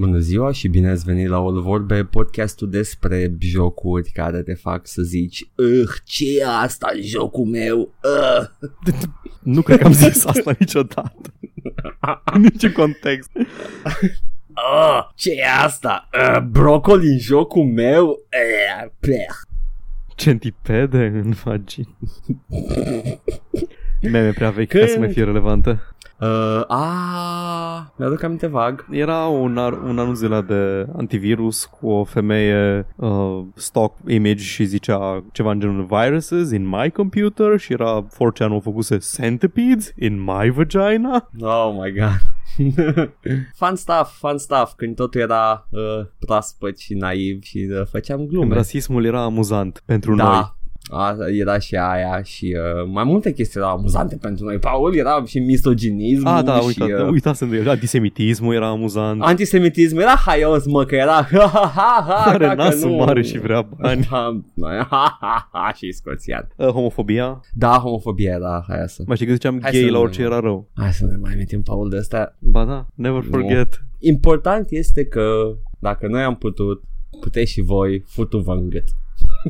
Bună ziua și bine ați venit la O Vorbe, podcastul despre jocuri care te fac să zici Ugh, ce e asta în jocul meu? Uh. Nu cred că am zis asta niciodată. În niciun context. Uh, ce e asta? Uh, brocoli în jocul meu? Uh, pleh. Centipede în vagin. Meme prea vechi ca să mai fie relevante. Uh, a, mi-aduc aminte vag. Era un, ar- un anunț de la de antivirus cu o femeie uh, stock image și zicea ceva în genul viruses in my computer și era 4chan o făcuse centipedes in my vagina. Oh my god. fun stuff, fun stuff, când totul era uh, proaspăt și naiv și uh, făceam Când glume. rasismul era amuzant pentru noi. Da, a, era și aia și uh, mai multe chestii erau amuzante pentru noi. Paul era și misoginism Ah, da, și uita, uh, uitasem de el. Antisemitismul era amuzant. antisemitism. Era haios, mă, că era ha, ha, ha, ha, Are dacă nasul nu. mare și vrea bani. Ha, ha, ha, ha, și scoțian. Uh, homofobia. Da, homofobia era hai să. Mai știi că ziceam Hai gay să la nu- orice era rău. Hai să ne mai amintim, Paul, de asta. Ba da, never Nu. forget. Important este că dacă noi am putut, puteți și voi, futu-vă în gât.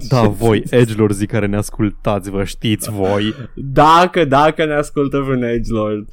Da, voi, edgelor zi care ne ascultați, vă știți voi. Dacă, dacă ne ascultă vreun Edgelord,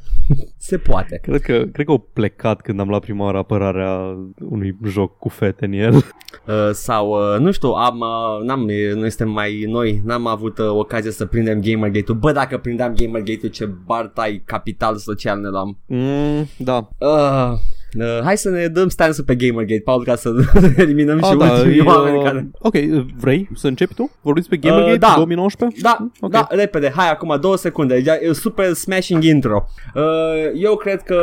se poate. Cred că, cred că au plecat când am luat prima oară apărarea unui joc cu fete în el. Uh, sau, uh, nu știu, am, uh, n-am, noi suntem mai noi, n-am avut uh, ocazia să prindem Gamergate-ul. Bă, dacă prindeam Gamergate-ul, ce bartai capital social ne luam. Mm, da. Uh, uh, hai să ne dăm stance pe Gamergate, Paul, ca să eliminăm și A, da, ultimii e, oameni uh, care... Ok, vrei să începi tu? Vorbiți pe Gamergate Uh, da. 2019? Da, Ok. da, repede, hai acum două secunde, e e super smashing intro. Uh, eu cred că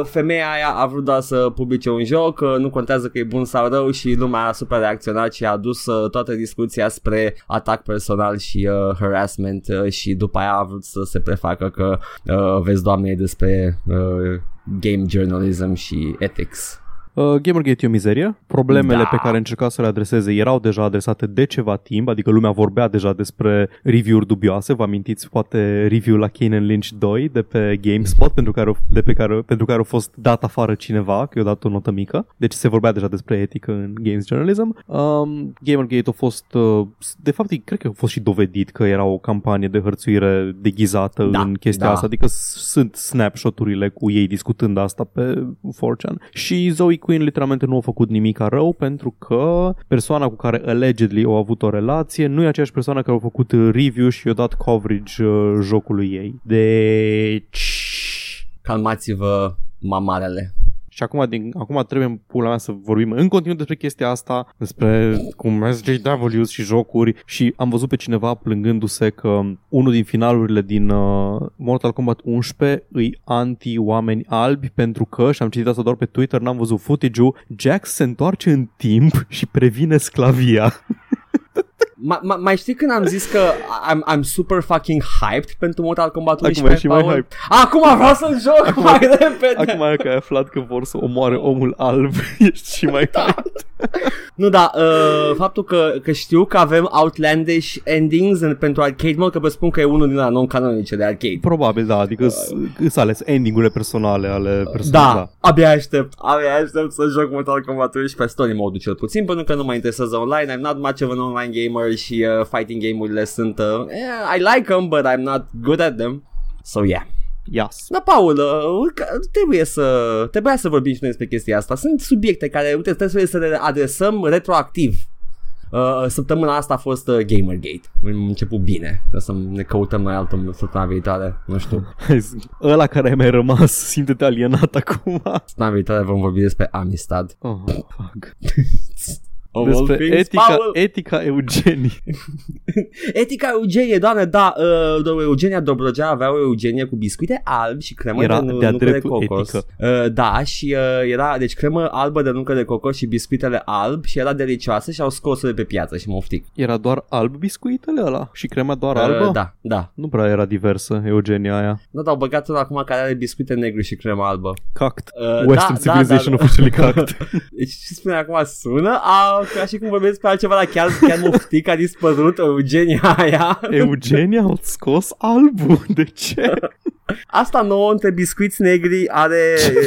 uh, femeia aia a vrut doar să publice un joc, uh, nu contează că e bun sau rău și lumea a super reacționat și a adus uh, toată discuția spre atac personal și uh, harassment uh, și după aia a vrut să se prefacă că uh, vezi doamne e despre uh, game journalism și ethics. Uh, Gamergate e o mizerie. Problemele Da. pe care încerca să le adreseze erau deja adresate de ceva timp, adică lumea vorbea deja despre review-uri dubioase. Vă amintiți poate review la Kane Lynch 2 de pe GameSpot pentru care, de pe care, pentru care a fost dat afară cineva, că i-a dat o notă mică. Deci se vorbea deja despre etică în games journalism. Um, Gamergate a fost, uh, de fapt, cred că a fost și dovedit că era o campanie de hărțuire deghizată Da, în chestia da. asta, adică s- sunt snapshot-urile cu ei discutând asta pe 4chan. Și Zoe Quinn literalmente nu a făcut nimic rău pentru că persoana cu care allegedly au avut o relație nu e aceeași persoană care a făcut review și i-a dat coverage uh, jocului ei. Deci... Calmați-vă mamarele. Și acum, din, acum trebuie în pula mea să vorbim în continuu despre chestia asta, despre cum SJWs și jocuri și am văzut pe cineva plângându-se că unul din finalurile din uh, Mortal Kombat 11 îi anti-oameni albi pentru că, și am citit asta doar pe Twitter, n-am văzut footage-ul, Jax se întoarce în timp și previne sclavia. Ma, ma, mai știi când am zis că I'm, I'm super fucking hyped pentru Mortal Kombat Acum 11, e și mai Paul? hype. Acum vreau să joc mai repede. Acum că ai aflat că vor să omoare omul alb, ești și mai hype. Nu, da, uh, faptul că, că știu că avem outlandish endings în, pentru arcade mode, că vă spun că e unul din la non-canonice de arcade. Probabil, da, adică îți ales ending-urile personale ale Da, personalului. abia aștept, abia aștept să joc Mortal Kombat 11 story mode cel puțin, pentru că nu mă interesează online, I'm not much of an online gamer și uh, fighting game-urile sunt, uh, eh, I like them, but I'm not good at them. So yeah. Yes. Da, Paul, uh, că- trebuie să, trebuia să vorbim și noi despre chestia asta. Sunt subiecte care, uite, trebuie să le adresăm retroactiv. Uh, săptămâna asta a fost uh, Gamergate. Am început bine. Trebuie să ne căutăm noi altă săptămâna viitoare. Nu știu. Hai zi. Ăla care ai mai rămas, simte-te alienat acum. Săptămâna viitoare vom vorbi despre Amistad. Oh, fuck. Of all Despre things, etica, Paul. etica Eugenii. Etica Eugenie, doamne, da, uh, do- Eugenia Dobrogea avea o Eugenie cu biscuite albi și cremă Era de, nu- de-a nucă de dreptul cocos. etică. Uh, da, și uh, era, deci cremă albă de nucă de cocos și biscuitele alb și era delicioasă și au scos-o de pe piață și moftic. Era doar alb biscuitele ăla și crema doar albă? Uh, da, da. Nu prea era diversă Eugenia aia. Nu, dar au băgat unul acum care are biscuite negru și cremă albă. Cact. Uh, Western da, Civilization da, da. officially cact. Deci ce spune acum sună a, ca și cum vorbesc pe altceva, dar chiar, chiar moftic a dispărut Eugenia aia. Eugenia a scos albul. De ce? Asta nouă între biscuiți negri are,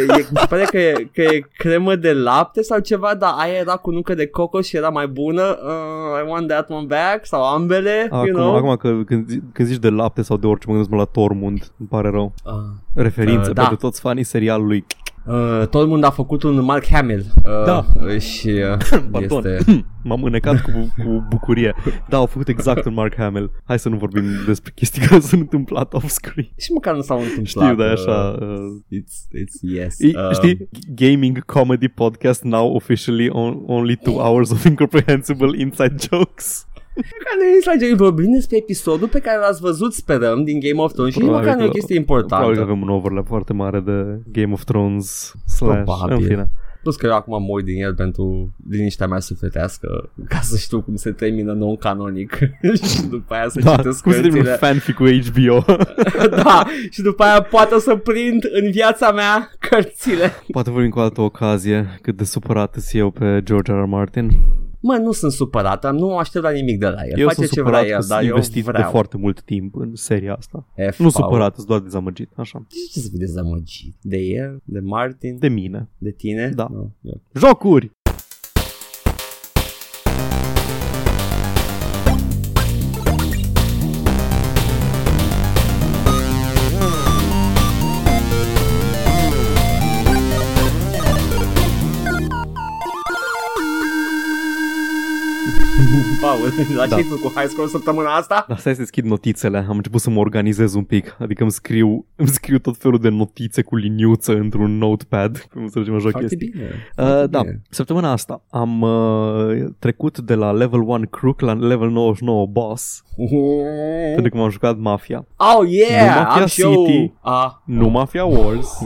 e, mi se pare că e, că e cremă de lapte sau ceva, dar aia era cu nucă de cocos și era mai bună. Uh, I want that one back sau ambele, Acum, you know? acum că, când, zi- când zici de lapte sau de orice, mă gândesc mă la Tormund, îmi pare rău. Uh, Referințe Uh, da. pentru toți fanii serialului. Uh, tot el a făcut un Mark Hamill. Uh, Da. Și uh, Pardon. este... M-am înecat cu, cu bucurie. Da, au făcut exact un Mark Hamill. Hai să nu vorbim despre chestii care s-au întâmplat off-screen. Și măcar nu s-au întâmplat. Știu, dar e uh, așa... Uh, It's, it's yes. E, Um, știi, gaming comedy podcast now officially on, only two hours of incomprehensible inside jokes. Care ne înțelege, vorbim despre episodul pe care l-ați văzut, sperăm, din Game of Thrones și nici Probabil măcar nu e o că- chestie Probabil că importantă. avem un overlap foarte mare de Game of Thrones slash, Probabil. în fine. Plus că eu acum mor din el pentru liniștea mea sufletească ca să știu cum se termină non-canonic și după aia să Da, citesc cum se termină cărțile. fanfic cu HBO. da, și după aia poate să prind în viața mea cărțile. Poate vorbim cu altă ocazie cât de supărat sunt eu pe George R. R. Martin. Mă, nu sunt supărat, nu aștept la nimic de la el. eu Face sunt ce supărat vrea că el, dar sunt eu investit de vreau. foarte mult timp în seria asta. F, Nu Paul. supărat, sunt doar dezamăgit, așa. De ce să fii dezamăgit? De el? De Martin? De mine. De tine? Da. Nu, eu. Jocuri! Paul, la Da. ce ai făcut high score săptămâna asta? Dar stai să deschid notițele. Am început să mă organizez un pic. Adică îmi scriu, îmi scriu tot felul de notițe cu liniuță într-un notepad. Cum să mă joc Foarte chestii. bine. Uh, foarte da, bine. săptămâna asta am uh, trecut de la level 1 crook la level 99 boss pentru că m-am jucat Mafia. Oh, yeah! Nu Mafia am și eu... City. Ah, Nu Mafia Wars,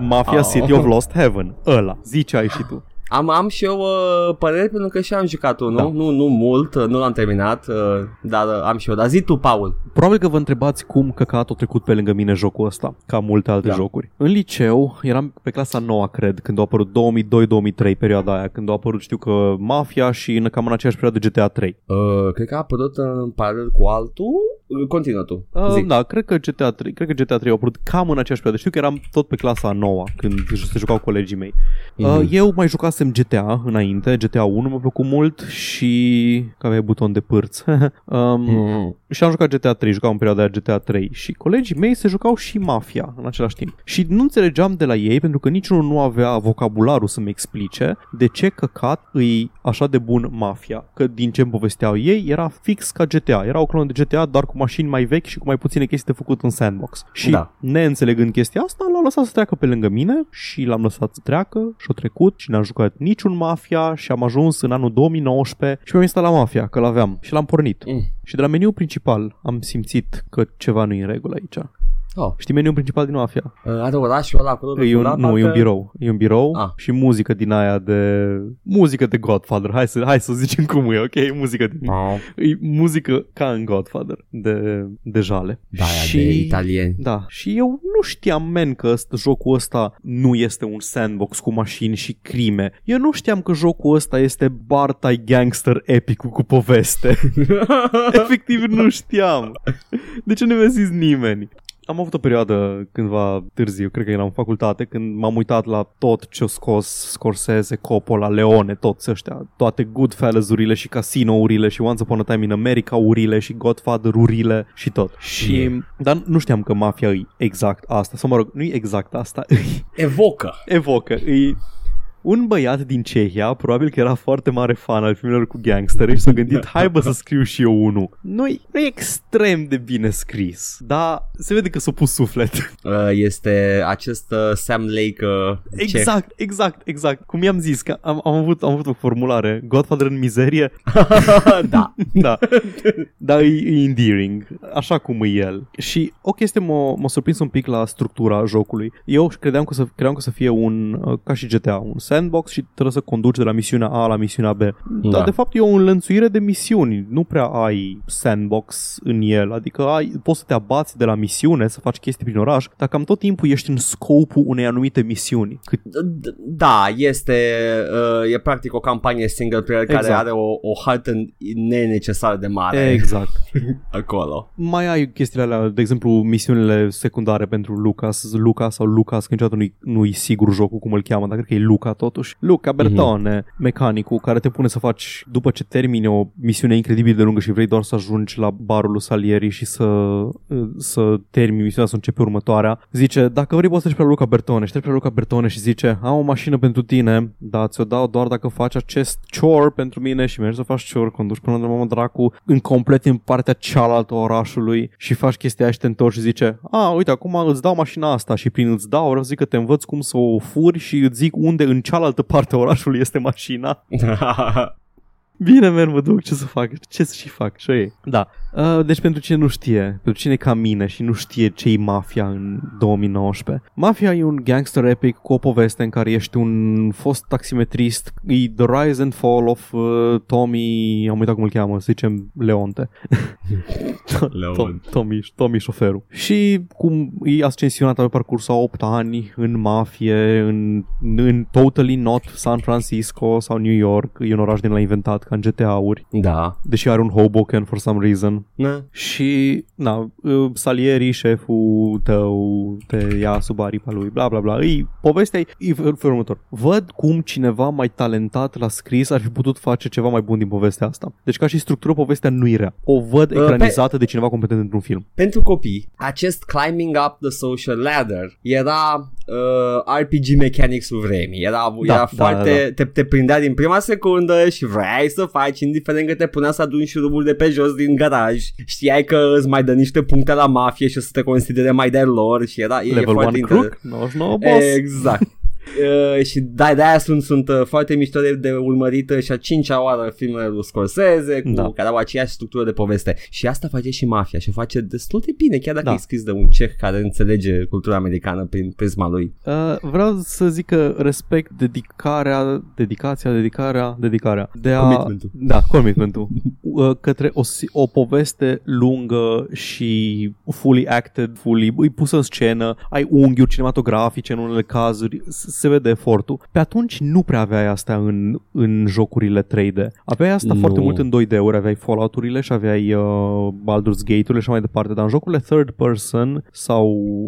Mafia Oh. City of Lost Heaven. Ăla, zi ce ai și tu. Am, am și eu uh, păreri pentru că și am jucat unul. Da. Nu, nu mult, uh, nu l-am terminat, uh, dar uh, am și eu. Dar zi tu, Paul. Probabil că vă întrebați cum căcat a trecut pe lângă mine jocul ăsta, ca multe alte Da. jocuri. În liceu, eram pe clasa 9, cred, când a apărut 2002-2003, perioada aia, când a apărut, știu că Mafia și în cam în aceeași perioadă GTA 3. Uh, cred că a apărut în paralel cu altul. Uh, Continuă tu. Uh, Zi. da, cred că GTA 3, cred că GTA 3 a apărut cam în aceeași perioadă. Știu că eram tot pe clasa 9 când se jucau colegii mei. Mhm. Uh, eu mai jucasem GTA înainte, GTA 1 mi-a plăcut mult și că avea buton de pârț. um, Mhm. Și am jucat GTA 3, jucam în perioada aia GTA 3 și colegii mei se jucau și Mafia în același timp. Și nu înțelegeam de la ei pentru că niciunul nu avea vocabularul să-mi explice de ce căcat îi așa de bun Mafia. Că din ce îmi povesteau ei era fix ca GTA. Era o clonă de GTA doar cu mașini mai vechi și cu mai puține chestii de făcut în sandbox. Și Da. neînțelegând chestia asta, l-am lăsat să treacă pe lângă mine și l-am lăsat să treacă și-a trecut și n-am jucat niciun Mafia și am ajuns în anul 2019 și mi-am instalat Mafia, că l-aveam și l-am pornit. Mm. Și de la meniul principal am simțit că ceva nu e în regulă aici. Oh. Știi meniul principal din Mafia? Uh, are orașul ăla acolo. E un, da, nu, e un parcă- birou. E un birou Ah. și muzică din aia de... Muzică de Godfather. Hai să, hai să zicem cum e, ok? Muzică din... Oh. E muzică ca în Godfather, de, de jale. Da, și... de italieni. Da, și eu nu știam, men, că ăsta, jocul ăsta nu este un sandbox cu mașini și crime. Eu nu știam că jocul ăsta este Bartai Gangster epicul cu poveste. Efectiv nu știam. De ce nu mi-a zis nimeni? Am avut o perioadă cândva târziu, cred că eram în facultate, când m-am uitat la tot ce-a scos Scorsese, Coppola, Leone, toți ăștia, toate Goodfellas-urile și Casino-urile și Once Upon a Time in America-urile și Godfather-urile și tot. Și, dar nu știam că mafia e exact asta, sau mă rog, nu e exact asta, Evocă. evocă, e un băiat din Cehia, probabil că era foarte mare fan al filmelor cu gangster și s-a gândit, hai bă să scriu și eu unul. Nu-i, nu e extrem de bine scris, dar se vede că s-a pus suflet. Uh, este acest uh, Sam Lake uh, ceh. Exact, exact, exact. Cum i-am zis, că am, am, avut, am avut o formulare, Godfather în mizerie, da. da, dar e, e endearing, așa cum e el. Și o chestie m-a, m-a surprins un pic la structura jocului. Eu credeam că, să, credeam că să fie un, uh, ca și GTA, un sandbox și trebuie să conduci de la misiunea A la misiunea B. Da. Dar de fapt e o înlănțuire de misiuni, nu prea ai sandbox în el, adică ai, poți să te abați de la misiune, să faci chestii prin oraș, dar cam tot timpul ești în scopul unei anumite misiuni. Cât D- Da, este uh, e practic o campanie single player care Exact. are o, o hartă nenecesară de mare. Exact, acolo. Mai ai chestiile alea, de exemplu, misiunile secundare pentru Lucas, Lucas sau Lucas, că niciodată nu-i, nu-i sigur jocul cum îl cheamă, dar cred că e Luca totuși. Luca Bertone, mm-hmm. mecanicul care te pune să faci, după ce termini o misiune incredibil de lungă și vrei doar să ajungi la barul lui Salieri și să, să termini misiunea, să începi următoarea, zice, dacă vrei poți să treci pe Luca Bertone și treci pe Luca Bertone și zice, am o mașină pentru tine, dar ți-o dau doar dacă faci acest chore pentru mine și mergi să faci chore, conduci până la mamă dracu în complet în partea cealaltă a orașului și faci chestia aia și te întorci și zice, a, uite, acum îți dau mașina asta și prin îți dau, vreau să zic că te învăț cum să o furi și îți zic unde în cealaltă parte a orașului este mașina. Bine, merg, mă duc, ce să fac, ce să și fac, și e. Da, uh, deci pentru cine nu știe, pentru cine ca mine și nu știe ce e Mafia în 2019. Mafia e un gangster epic cu o poveste în care ești un fost taximetrist, e The Rise and Fall of uh, Tommy, am uitat cum îl cheamă, să zicem Leonte. Leon. Tommy, Tommy șoferul. Și cum e ascensionat pe parcursul a 8 ani în mafie, în, în totally not San Francisco sau New York, e un oraș din la inventat ca în GTA-uri, Da. deși are un Hoboken for some reason. Na. Și, na, uh, Salieri, șeful tău, te ia sub aripa lui, bla bla bla. E, povestea e, e fel- felul următor. Văd cum cineva mai talentat la scris ar fi putut face ceva mai bun din povestea asta. Deci ca și structură, povestea nu e rea. O văd Uh, ecranizată de cineva competent într-un film. Pentru copii, acest climbing up the social ladder era uh, RPG mechanics-ul vremii. Era, Da, era da, foarte... da, Te, te prindea din prima secundă și vrei să faci, indiferent că te punea să aduni șurubul de pe jos din garaj. Știai că îți mai dă niște puncte la mafie și o să te considere mai de lor și era... E, e Level 1 foarte crook, interesant. 99 boss. Exact. Uh, și da, de-aia sunt, sunt uh, foarte mișto de, de urmărit uh, și a cincea oară filmele lui Scorsese cu, Da. care au aceeași structură de poveste și asta face și Mafia și o face destul de bine chiar dacă Da. e scris de un ceh care înțelege cultura americană prin prisma lui Uh, vreau să zic că respect dedicarea, dedicația, dedicarea, dedicarea de a... Commitmentul. Da, commitmentul. uh, către o, si- o poveste lungă și fully acted, fully, e pusă în scenă, ai unghiuri cinematografice în unele cazuri, s- se vede efortul. Pe atunci nu prea aveai asta în, în jocurile 3D. Aveai asta Nu. foarte mult în 2D-uri, aveai Fallout-urile și aveai uh, Baldur's Gate-urile și așa mai departe, dar în jocurile third person sau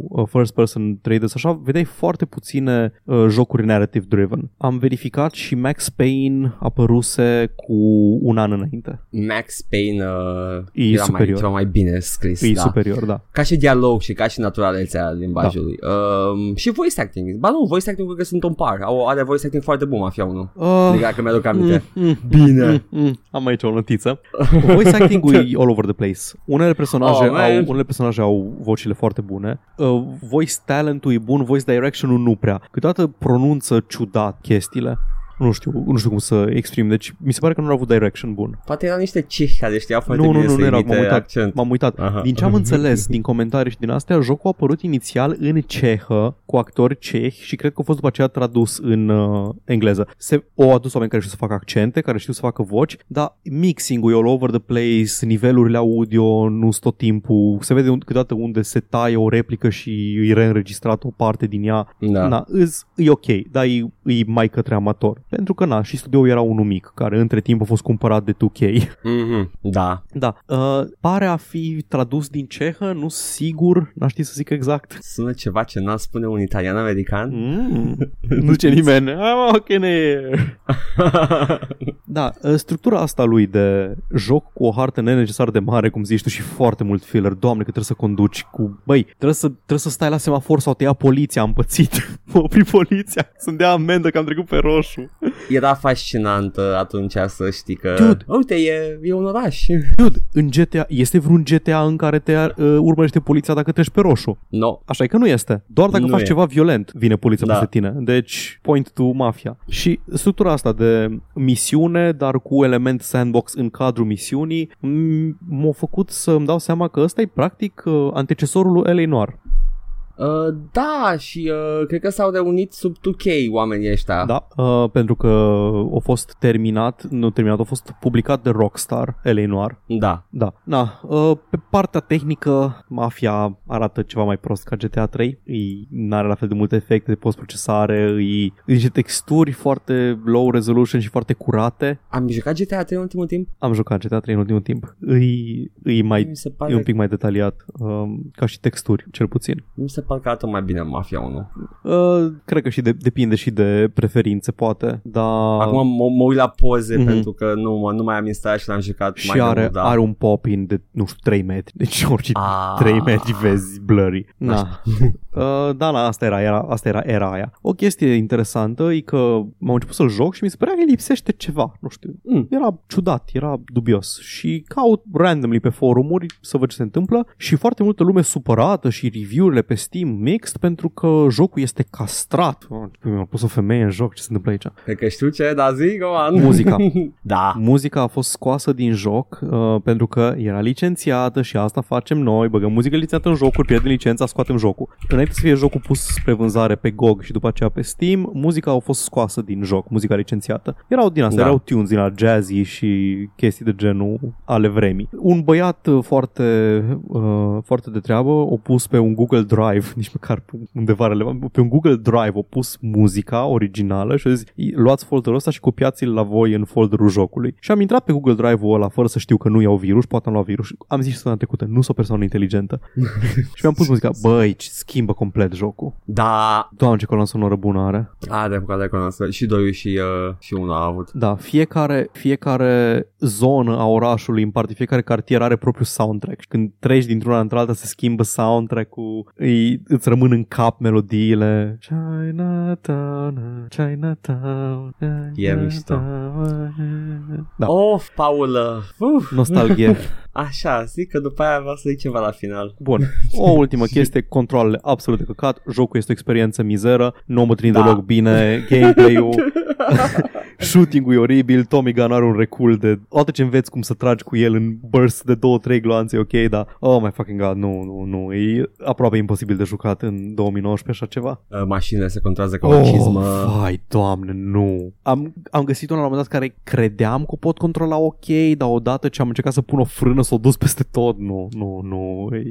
uh, first person 3D sau așa, vedeai foarte puține uh, jocuri narrative driven. Am verificat și Max Payne apăruse cu un an înainte. Max Payne uh, E era mai, superior. ceva mai bine scris E da. superior, da. ca și dialog și ca și naturalețea limbajului um, și voice acting ba nu, voice acting cred că sunt un par au, are voice acting foarte bun Mafia 1 Uh, Adică dacă mi-aduc aminte mm, Bine Mm, mm, am aici o notiță. Voice acting-ul e all over the place. Unele personaje, Oh, man. au, unele personaje au vocile foarte bune. Uh, voice talent-ul e bun, voice direction-ul nu prea. Câteodată pronunță ciudat chestiile. Nu știu, nu știu cum să exprim. Deci mi se pare că nu au avut direction bun. Poate erau niște cehi care știau foarte Nu, nu, bine nu, să nu erau, imite m-am uitat. accent. M-am uitat. Aha. Din ce am înțeles din comentarii și din astea, jocul a apărut inițial în cehă, cu actori cehi și cred că a fost după aceea tradus în uh, engleză. Se, o adus oameni care știu să facă accente, care știu să facă voci, dar mixing-ul e all over the place, nivelurile audio nu sunt tot timpul, se vede un- câteodată unde se taie o replică și e reînregistrat o parte din ea. Da. Na, îs, e ok, dar e, e mai către amator. Pentru că, na, și studioul era unul mic, care între timp a fost cumpărat de 2K. Mhm, Da. Da, uh, pare a fi tradus din cehă, nu sigur, n-aș ști să zic exact. Sună ceva ce n-ar spune un italian american. Mm, nu zice nimeni. I'm okay here. Da, uh, structura asta lui de joc cu o hartă nenecesar de mare, cum zici tu, și foarte mult filler. Doamne, că trebuie să conduci cu... Băi, trebuie să, trebuie să stai la semafor sau te ia poliția, am pățit. Mă opri poliția, să-mi dea amendă că am trecut pe roșu. Era fascinant uh, atunci să știi că... Dude. Uite, e, e un oraș. Dude, în GTA, este vreun GTA în care te uh, urmărește poliția dacă treci pe roșu? No. Așa e că nu este. Doar dacă Nu faci e. ceva violent, vine poliția Da. peste tine. Deci, point to mafia. Și structura asta de misiune, dar cu element sandbox în cadrul misiunii, m- m-a făcut să îmi dau seama că ăsta e practic uh, antecesorul lui L.A. Noir. Uh, da, și uh, cred că s-au reunit sub 2K oamenii ăștia. Da, uh, pentru că a fost terminat, nu terminat, a fost publicat de Rockstar, L.A. Noir. Da. Da, na, uh, pe partea tehnică, Mafia arată ceva mai prost ca GTA 3. Nu are la fel de multe efecte de postprocesare, îi, niște texturi foarte low resolution și foarte curate. Am jucat GTA 3 în ultimul timp? Am jucat GTA 3 în ultimul timp. Îi, îi mai, Mi se pare, e un pic mai detaliat, um, ca și texturi, cel puțin. mi se pare că arată mai bine Mafia 1. Uh, cred că și de, depinde și de preferințe, poate, dar... Acum mă, mă uit la poze Mhm. pentru că nu, mă, nu mai am instalat și l-am jucat și mai de are, mult, da. are un pop-in de, nu știu, 3 metri. Deci orice Ah. 3 metri vezi blurry. Na. Uh, da, na, asta era, era, asta era era aia. O chestie interesantă e că m-am început să-l joc și mi se părea că lipsește ceva, nu știu. Mm. Era ciudat, era dubios și caut randomly pe forumuri să văd ce se întâmplă și foarte multă lume supărată și review-urile pe Steam mixed pentru că jocul este castrat. Oh, Mi-a pus o femeie în joc, ce se întâmplă aici? Cred că știu ce, dar zi, go on. Muzica. da. Muzica a fost scoasă din joc uh, pentru că era licențiată și asta facem noi, băgăm muzică licențiată în jocuri, pierdem licența, scoatem jocul. Înainte să fie jocul pus spre vânzare pe GOG și după aceea pe Steam, muzica a fost scoasă din joc, muzica licențiată. Erau din astea, Da. erau tunes din la jazzy și chestii de genul ale vremii. Un băiat uh, foarte, uh, foarte de treabă o pus pe un Google Drive, nici măcar pe undeva relevant, pe un Google Drive a pus muzica originală și a zis, luați folderul ăsta și copiați-l la voi în folderul jocului. Și am intrat pe Google Drive-ul ăla fără să știu că nu iau virus, poate am luat virus. Am zis săptămâna trecută, nu sunt o persoană inteligentă. și mi-am pus muzica, băi, ce schimbă complet jocul. Da, Doamne, ce coloană sonoră bună are. are cu care cunosc. Și doi și, uh, și unul a avut. Da, fiecare, fiecare zonă a orașului, în parte, fiecare cartier are propriul soundtrack. Și când treci dintr-una într-alta se schimbă soundtrack-ul, îți, îți rămân în cap melodiile. Chinatown, Chinatown, E mișto. Chinatown. Da, Of, Paul, uh, uf, nostalgie. așa, zic că după aia vreau să zic ceva la final. Bun, o ultimă chestie, controlele absolut de căcat, jocul este o experiență mizeră, nu mă trăind Da. deloc bine, gameplay-ul, shooting-ul e oribil, Tommy Gun are un recul de, odată ce înveți cum să tragi cu el în burst de 2-3 gloanțe, e ok, dar, oh my fucking god, nu, nu, nu, e aproape imposibil de jucat în 2019 așa ceva. Uh, mașinile se controlează ca o cizmă. vai, doamne, nu. Am, am găsit una la un moment dat care credeam că o pot controla ok, dar odată ce am încercat să pun o frână s-o dus peste tot, nu, nu, nu. E...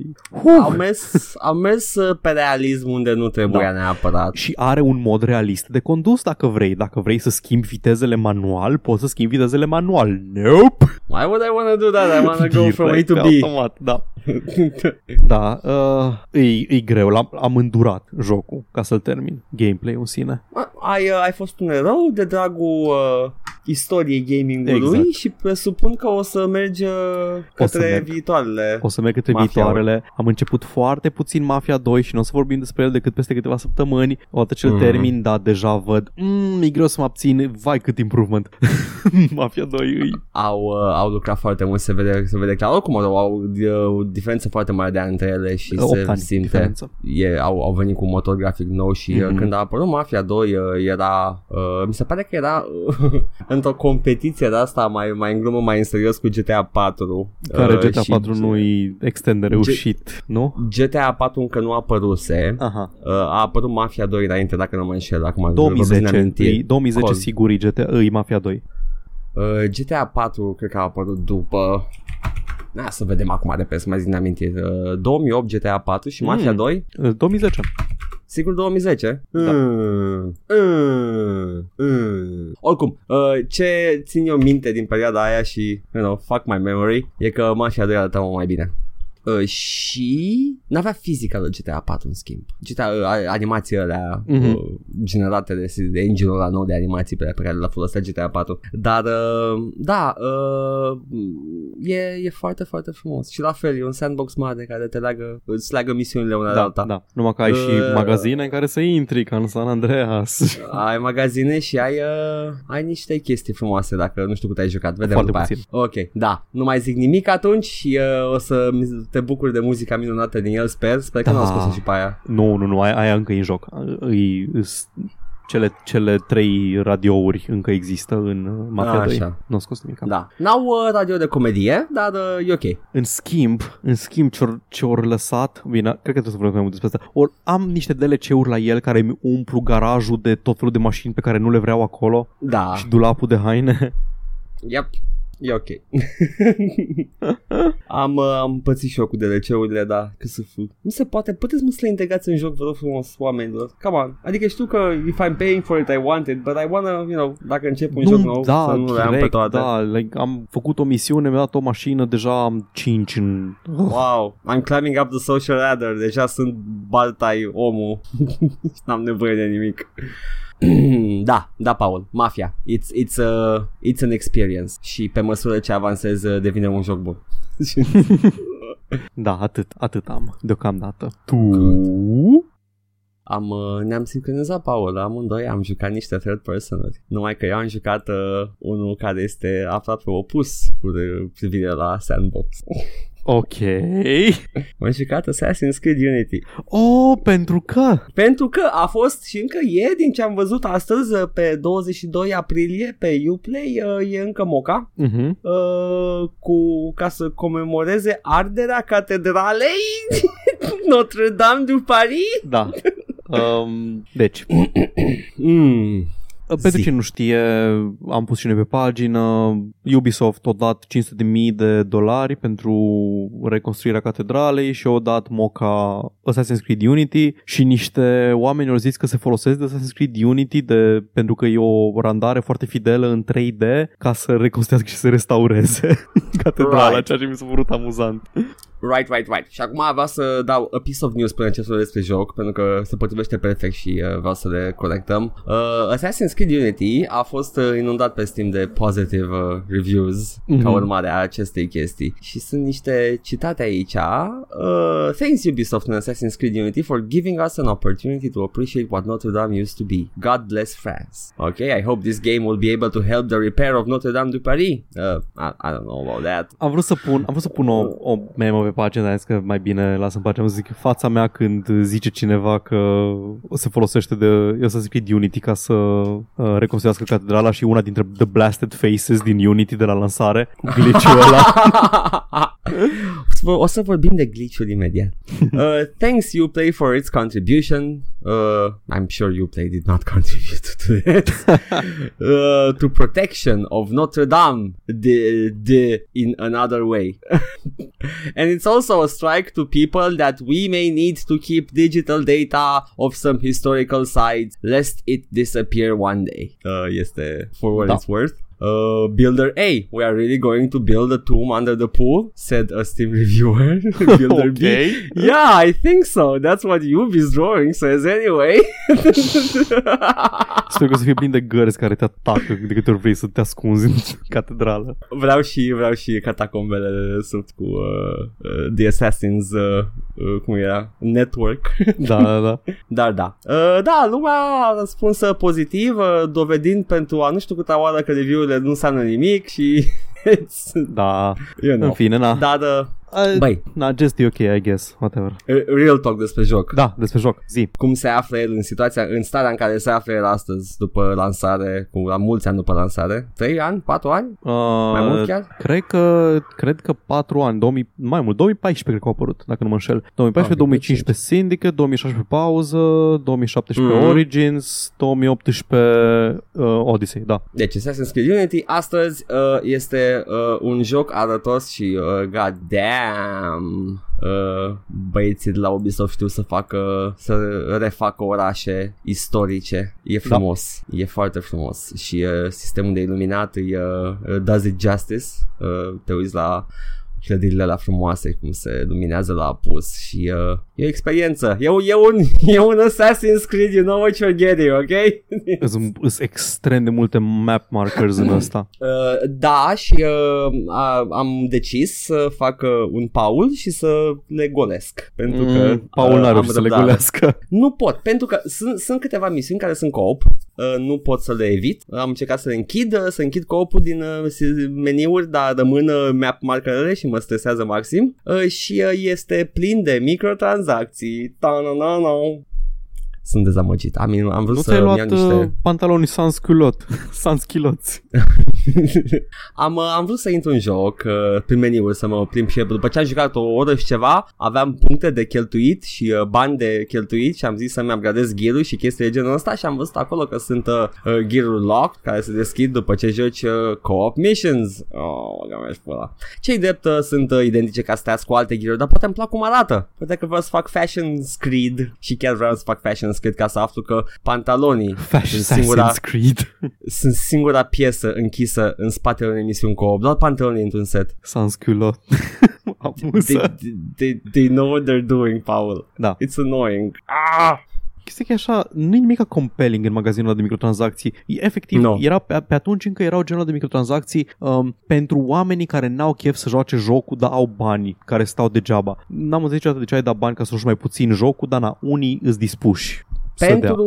Au mers, au mers uh, pe realism unde nu trebuia Da. neapărat. și are un mod realist de condus dacă vrei. Dacă vrei să schimbi vitezele manual, poți să schimbi vitezele manual. Nope! Why would I wanna do that? I wanna go from A Direct, to B. Automat, da. Da, uh, e, e greu. L-am, am îndurat jocul ca să-l termin. Gameplay în sine. ai, uh, ai fost un erou de dragul uh, istoriei gamingului Exact. și presupun că o să mergi uh, să către merg. viitoarele. O să merg către Mafia viitoarele. Am început foarte puțin Mafia 2 și nu o să vorbim despre el decât peste câteva săptămâni. Odată ce-l Mhm. termin, da, deja văd. Mm, e greu să mă abțin. Vai cât improvement. Mafia 2 îi Au, uh, au lucrat foarte mult, se vede, se vede clar. Oricum au, au uh, o diferență foarte mare de între ele și 8 se ani simte. diferență. E, au, au venit cu un motor grafic nou și mm-hmm. Mhm. când a apărut Mafia 2 uh, era, uh, mi se pare că era uh, într-o competiție de asta mai, mai în glumă, mai în serios cu GTA 4. Care uh, GTA și 4 nu-i extend de reușit, nu? GTA 4 încă nu a apăruse. Aha. Uh, a apărut Mafia 2 înainte, dacă nu mă înșel. Acum vorbesc din 2010, amintiri. e 2010 Col. sigur e GTA, îi Mafia 2. Uh, GTA 4 cred că a apărut după... Na, să vedem acum de pe să mai zic din amintiri. Uh, 2008 GTA 4 și Mafia Mm. 2 Uh, 2010. Sigur 2010? Da. Mm, mm, mm. Oricum, uh, ce țin eu minte din perioada aia și, you know, fuck my memory, e că Mafia 2 arăta mult mai bine. Uh, și n-avea fizica lui GTA 4 în schimb. GTA, uh, animațiile alea Mhm. uh, generate de, de engine-ul ăla nou de animații pe, pe care l-a folosit GTA 4. Dar uh, da, uh, e, e foarte, foarte frumos. Și la fel, e un sandbox mare care te leagă, îți leagă misiunile una de Da, alta. da. Numai că ai și Uh, magazine în care să intri, ca în San Andreas. Ai magazine și ai, uh, ai niște chestii frumoase dacă nu știu cât ai jucat. Vedem Foarte după puțin. aia. Ok, da. Nu mai zic nimic atunci și uh, o să mi- te bucuri de muzica minunată din el, sper. Sper că Da. nu au scos și pe aia. Nu, nu, nu, aia, aia încă e în joc. E, îs- cele, cele trei radiouri încă există în uh, Mafia 2. Așa. Nu au scos nimic. Da. N-au uh, radio de comedie, dar uh, e ok. În schimb, în schimb ce-or, ce-or lăsat, bine, cred că trebuie să vorbim mai mult despre asta, or, am niște DLC-uri la el care mi umplu garajul de tot felul de mașini pe care nu le vreau acolo Da. și dulapul de haine. Yep. E ok. am, uh, am pățit și eu cu DLC-urile, dar cât să fiu. Nu se poate, puteți mă să le integrați în joc, vă rog frumos, oamenilor. Come on. Adică știu că if I'm paying for it, I want it, but I wanna, you know, dacă încep un joc nou, da, să nu le am pe direct, toate. da, like, am făcut o misiune, mi-a dat o mașină, deja am 5 în... Wow, I'm climbing up the social ladder, deja sunt baltai omul, n-am nevoie de nimic. da, da, Paul, Mafia. It's, it's, a, it's an experience și pe măsură ce avansez uh, devine un joc bun. Da, atât, atât am, deocamdată. Tu? Am, uh, ne-am sincronizat, Paul, amândoi am jucat niște third person Numai că eu am jucat uh, unul care este aflat pe opus cu uh, privire la sandbox. Ok. am jucat Assassin's Creed Unity. Oh, pentru că... Pentru că a fost și încă e, din ce am văzut astăzi, uh, pe 22 aprilie, pe Uplay, uh, e încă moca. Uh-huh. Uh, cu, ca să comemoreze arderea catedralei Notre Dame du Paris. Da. Um, deci, Mm. Pentru Zi. cine nu știe, am pus și noi pe pagină, Ubisoft a dat 500.000 de dolari pentru reconstruirea catedralei și au dat moca Assassin's Creed Unity și niște oameni au zis că se folosesc de Assassin's Creed Unity de, pentru că e o randare foarte fidelă în 3D ca să reconstruiască și să restaureze catedrala, Right. ceea ce mi s-a părut amuzant. Right, right, right. Și acum vreau să dau a piece of news până ce să despre joc, pentru că se potrivește perfect și uh, vreau să le conectăm. Uh, Assassin's Creed Unity a fost uh, inundat pe Steam de positive uh, reviews Mhm. ca urmare a acestei chestii. Și sunt niște citate aici. Uh, Thanks Ubisoft and Assassin's Creed Unity for giving us an opportunity to appreciate what Notre Dame used to be. God bless France. Okay, I hope this game will be able to help the repair of Notre Dame du Paris. Uh, I, I don't know about that. Am vrut să pun, am vrut să pun o, o memă pe pagină, dar am zis că mai bine lasă în pace. Am zis că fața mea când zice cineva că se folosește de Assassin's Creed Unity ca să uh, reconstruiască catedrala și una dintre The Blasted Faces din Unity de la lansare, cu glitch-ul ăla. o să vorbim de glitch-uri imediat. Uh, thanks Uplay for its contribution. Uh, I'm sure Uplay did not contribute to it. uh, to protection of Notre Dame the, the, in another way. and it's also a strike to people that we may need to keep digital data of some historical sites lest it disappear one day. Uh, este for what Da. it's worth. Uh, builder A, we are really going to build a tomb under the pool, said a Steam reviewer. builder B, ok. yeah, I think so. That's what Ubi's drawing says anyway. Sper că o să fie plin de gărzi care te atacă de câte ori vrei să te ascunzi în catedrală. vreau și vreau și catacombele de sub cu uh, uh, The Assassins uh, uh, cum era? Network. Da, da, da. Dar da. Uh, da, lumea a răspuns uh, pozitiv, uh, dovedind pentru a nu știu câta oară că review-urile nu înseamnă nimic și it's, Da, you know. în fine, na. Dar, uh, Uh, băi, Na, just e ok, I guess, whatever. uh, real talk despre joc. Da, despre joc, zi. Cum se află el în situația, în starea în care se află el astăzi după lansare, cu la mulți ani după lansare? 3 ani? 4 ani? Uh, Mai mult chiar? Cred că, cred că 4 ani, 2000, mai mult, 2014 cred că au apărut, dacă nu mă înșel. 2014, Ah, 2015 Syndicate, 2016 pauză, 2017 Mhm. Origins, 2018 uh, Odyssey, da. Deci Assassin's Creed Unity astăzi uh, este uh, un joc arătos și uh, god damn uh, băieții de la Ubisoft știu să facă să refacă orașe istorice. E frumos, e foarte frumos și uh, sistemul de iluminat îi uh, does it justice. Uh, te uiți la clădirile la frumoase cum se luminează la apus și uh, e o experiență. E, un- e, un, e un Assassin's Creed, you know what you're getting, ok? Sunt extrem de multe map markers în ăsta. Uh, da, și uh, a, am decis să fac uh, un Paul și să le golesc. Pentru că Mm, Paul uh, n-a am reușit să le răbdare. golească. Nu pot, pentru că sunt, sunt câteva misiuni care sunt co-op, uh, nu pot să le evit. Am încercat să le închid, uh, să închid co-op-ul din uh, meniuri, dar rămân uh, map markerele și mă stresează maxim. Uh, și uh, este plin de microtransacții. Ta-na-na-na. Sunt dezamăgit. Am, am vrut Nu să ți-ai iau luat niște... uh, pantaloni sans culot, sans chiloți. am, uh, am vrut să intru în joc uh, prin meniul să mă plimb și după ce am jucat o oră și ceva, aveam puncte de cheltuit și uh, bani de cheltuit și am zis să-mi upgradez gear și chestii de genul ăsta și am văzut acolo că sunt uh, uh, gear-uri locked care se deschid după ce joci uh, co-op missions. Oh, mă și pula. Cei drept uh, sunt uh, identice ca stats cu alte gear dar poate îmi plac cum arată. Poate că vreau să fac fashion screed și chiar vreau să fac fashion screed ca să aflu că pantalonii Fashion sunt singura, Assassin's Creed. sunt singura piesă închisă în spatele unei emisiuni co-op. Doar pantalonii într-un set. Sans culot. They, Amuză. they, they know what they're doing, Paul. Da. It's annoying. Ah! Chestia că e așa, nu e nimic compelling în magazinul ăla de microtransacții. E, efectiv, No. era pe, pe atunci încă erau genul de microtransacții um, pentru oamenii care n-au chef să joace jocul, dar au bani care stau degeaba. N-am înțeles niciodată de ce ai da bani ca să joci mai puțin jocul, dar na, unii îți dispuși. să dea. Pentru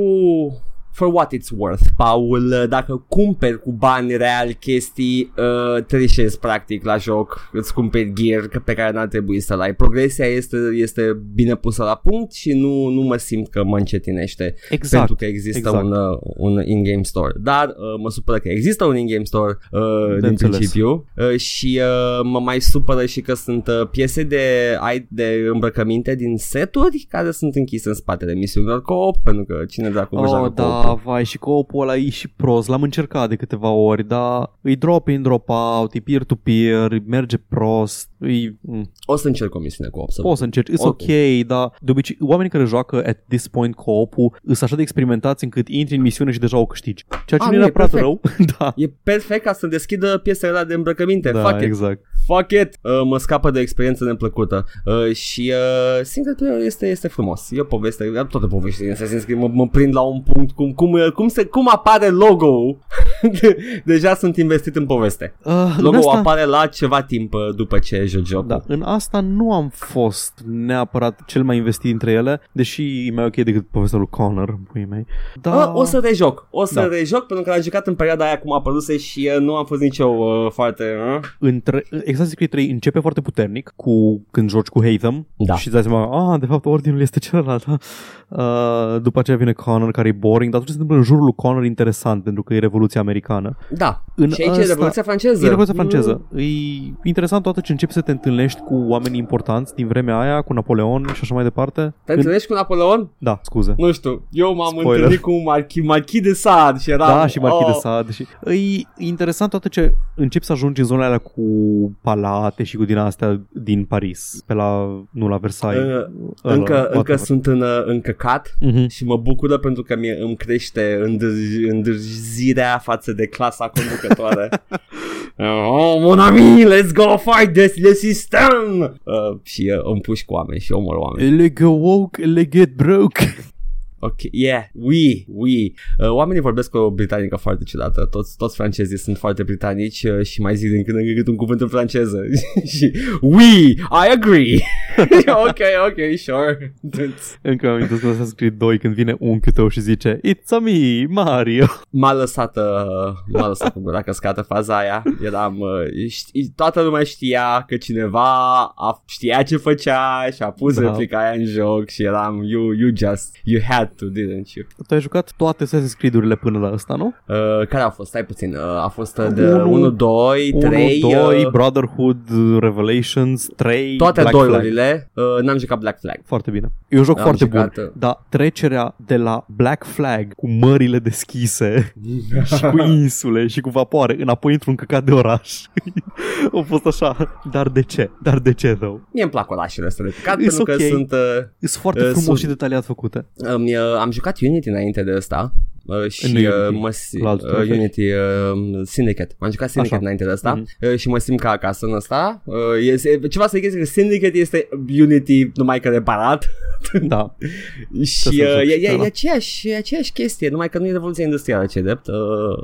for what it's worth, Paul, dacă cumperi cu bani real chestii, uh, trișezi practic la joc, îți cumperi gear că- pe care n-ar trebui să-l ai. Progresia este, este bine pusă la punct și nu, nu mă simt că mă încetinește Exact. pentru că există exact. un, uh, un in-game store. Dar uh, mă supără că există un in-game store uh, din înțeles. principiu uh, și uh, mă mai supără și că sunt uh, piese de, ai, de îmbrăcăminte din seturi care sunt închise în spatele misiunilor co-op pentru că cine dracu vă Oh, joacă da, co-op. vai, și co-op-ul ăla e și prost. L-am încercat de câteva ori, dar îi drop in, drop out, e peer-to-peer, îi merge prost, îi... mm. O să încerc o misiune co-op să Poți să încerci, it's Ok. ok, dar de obicei oamenii care joacă at this point co-op-ul sunt așa de experimentați încât intri în misiune și deja o câștigi. Ceea ce Ah, nu e nu, e neapărat perfect. rău. da. E perfect ca să deschidă piesele alea de îmbrăcăminte. Da, Fuck it. exact. Fuck it. Uh, mă scapă de o experiență neplăcută. Uh, și uh, single player este, este frumos. E o poveste, toate poveștile din Assassin's Creed mă, mă prind la un punct cum, cum, uh, cum, se, cum apare logo Deja sunt investit în poveste. Uh, în Logo asta, apare la ceva timp uh, după ce joci jocul. da, în asta nu am fost neapărat cel mai investit dintre ele, deși e mai ok decât povestea lui Connor, puii mei. Da, Uh, o să rejoc, o să Da. rejoc pentru că am jucat în perioada aia cum a apăruse și uh, nu am fost nici eu uh, foarte... Uh? între, Assassin's Creed 3 începe foarte puternic cu când joci cu Hatham Da. și îți dai seama, ah, de fapt ordinul este celălalt. ah. Uh, după aceea vine Connor care e boring, dar tot ce se întâmplă în jurul lui Connor e interesant pentru că e Revoluția Americană. Da, În și aici e ăsta- Revoluția franceză. E Revoluția Mm. franceză. E interesant toată ce începi să te întâlnești cu oameni importanți din vremea aia, cu Napoleon și așa mai departe. Te Când- întâlnești cu Napoleon? Da, scuze. Nu știu, eu m-am Spoiler. întâlnit cu Marquis, Marquis de Sade și eram... Da, și Marquis de oh, Sade. Și... E interesant toată ce începi să ajungi în zonele alea cu palate și cu din astea din Paris. Pe la, nu la Versailles. Uh, Ăla, încă, încă whatever. sunt în, uh, încăcat Mhm. și mă bucură pentru că mie îmi crește îndârj- îndârzirea față de clasa conducătoare. oh, mon ami, let's go fight this le system! Uh, și uh, îmi puși cu oameni și omor oameni. Le go woke, le get broke. Ok, yeah, oui, oui. Uh, oamenii vorbesc cu o britanică foarte ciudată. Toți, toți francezii sunt foarte britanici uh, și mai zic din când în când un cuvânt în franceză. și oui, I agree. ok, ok, sure. Încă am amintesc că Assassin's Creed 2 când vine unchiul tău și zice It's a me, Mario. M-a lăsat, uh, m-a lăsat cu gura căscată faza aia. Eram, uh, ști, toată lumea știa că cineva a, știa ce făcea și a pus Da. replica aia în joc și eram, you, you just, you had to, didn't you? Tu ai jucat toate Assassin's Creed-urile până la ăsta, nu? Uh, care au fost? Stai puțin. Uh, a fost uh, de Unu, 1, 2, 3, 1, 2, uh, Brotherhood, uh, Revelations, 3, toate Black Flag. doiurile. Uh, n-am jucat Black Flag. Foarte bine. E un joc Am foarte jucat, bun, uh, dar trecerea de la Black Flag cu mările deschise și cu insule și cu vapoare înapoi într-un căcat de oraș. a fost așa. Dar de ce? Dar de ce, though? Mie îmi plac orașele astea de păcat It's pentru că ok. sunt... Uh, Sunt foarte Uh, frumos sunt- și detaliat făcute. Îmi, uh, am jucat Unity înainte de asta uh, și Nu uh, Unity, mă si- la altul uh, te referi. Unity uh, Syndicate. Am jucat Syndicate Așa. înainte de asta Mhm. uh, și mă simt ca acasă în asta. Uh, este, ceva să zic că Syndicate este Unity numai că reparat Da. și să uh, joc e, și e, ăla. e, aceeași, e aceeași chestie, numai că nu e revoluția industrială, ce drept. Uh,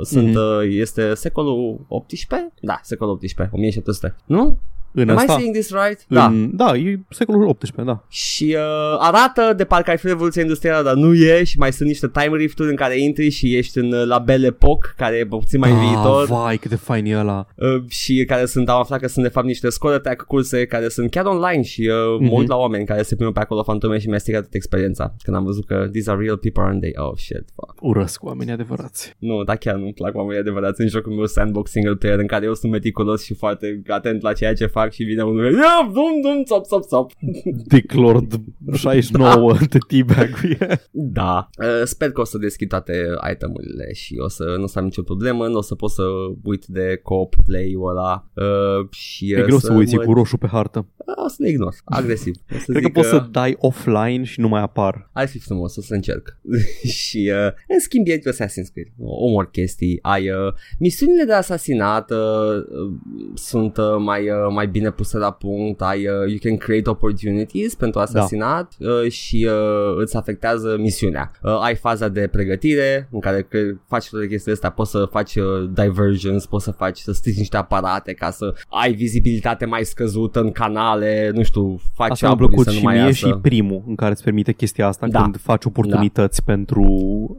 sunt, Mhm. uh, este secolul 18? Da, secolul 18, 1700. Nu? În Am I asta? saying this right? Da. În, da, e secolul 18, da. Și uh, arată de parcă ai fi revoluția industrială, dar nu e și mai sunt niște time rift-uri în care intri și ești în uh, la Belle Epoque, care e puțin mai ah, viitor. vai, cât de fain e ăla. Uh, și care sunt, am aflat că sunt de fapt niște score attack curse care sunt chiar online și uh, mm-hmm. mă Mhm. uit la oameni care se plimbă pe acolo fantome și mi-a strigat toată experiența când am văzut că these are real people and they, oh shit, fuck. Urăsc oamenii adevărați. Nu, dar chiar nu-mi plac oamenii adevărați în jocul meu sandbox single player în care eu sunt meticulos și foarte atent la ceea ce fac și vine unul "Ia, dum, dum, țop, țop, țop. Dick Lord 69 Da. te teabag Da. Uh, sper că o să deschid toate itemurile și o să nu o să am nicio problemă, nu o să pot să uit de co-op play-ul ăla uh, și E uh, greu să uiți mă... cu roșu pe hartă. O să le ignor, agresiv. O să Cred că zic poți să dai offline și nu mai apar. Ar fi frumos, o să încerc. și uh, în schimb e Assassin's Creed. Omor chestii, ai uh, misiunile de asasinat uh, uh, sunt uh, mai, uh, mai bine puse la punct, ai uh, you can create opportunities pentru asasinat uh, și uh, îți afectează misiunea. Uh, ai faza de pregătire în care cre- faci toate chestiile astea, poți să faci uh, diversions, poți să faci să strici niște aparate ca să ai vizibilitate mai scăzută în canale, nu știu, faci Asta mi-a upgrade plăcut să și nu mai mie iasă. și primul în care îți permite chestia asta Da. când faci oportunități pentru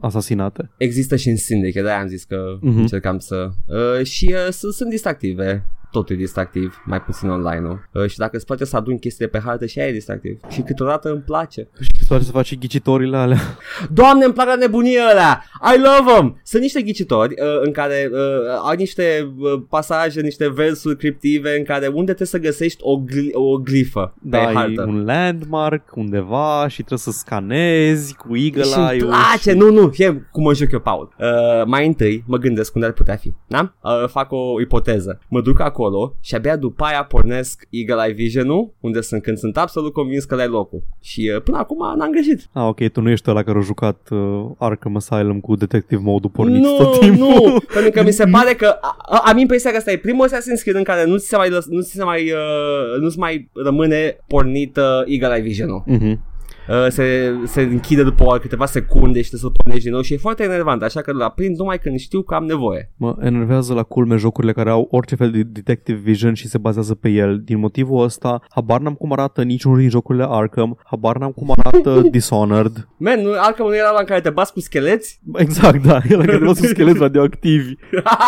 asasinate. Există și în Syndicate, de am zis că Mhm. uh-huh. încercam să... Uh, și uh, sunt, sunt distractive. Totul e distractiv, mai puțin online-ul. Uh, și dacă îți place să aduni chestiile pe hartă și aia e distractiv. Și câteodată îmi place. Și îți place să faci și ghicitorile alea. Doamne, îmi plac la nebunie alea! I love them! Sunt niște ghicitori uh, în care uh, au niște uh, pasaje, niște versuri criptive în care unde trebuie să găsești o, gli- o glifă pe Dai hartă. un landmark undeva și trebuie să scanezi cu eagle și îmi eye-ul place, și... nu, nu, fie cum mă joc eu, Paul. Uh, mai întâi mă gândesc unde ar putea fi, da? Uh, fac o ipoteză. Mă duc acolo și abia după aia pornesc Eagle Eye Vision-ul, unde sunt când sunt absolut convins că le locul. Și uh, până acum n-am greșit. Ah, ok, tu nu ești ăla care a jucat uh, Arkham Asylum cu detective mode-ul pornit nu, tot timpul. nu, pentru că mi se pare că a, a, am impresia că asta e primul Assassin's Creed în care nu ți se mai, lăs, nu ți se mai, uh, nu ți mai rămâne pornit uh, Eagle Eye Vision-ul. Mhm. Uh, se, se închide după o câteva secunde și trebuie să pornești din nou și e foarte enervant, așa că la prind numai când știu că am nevoie. Mă enervează la culme jocurile care au orice fel de detective vision și se bazează pe el. Din motivul ăsta, habar n-am cum arată niciunul din jocurile Arkham, habar n-am cum arată Dishonored. Man, nu, Arkham nu era la în care te bați cu scheleți? Exact, da, el care văd scheleți radioactivi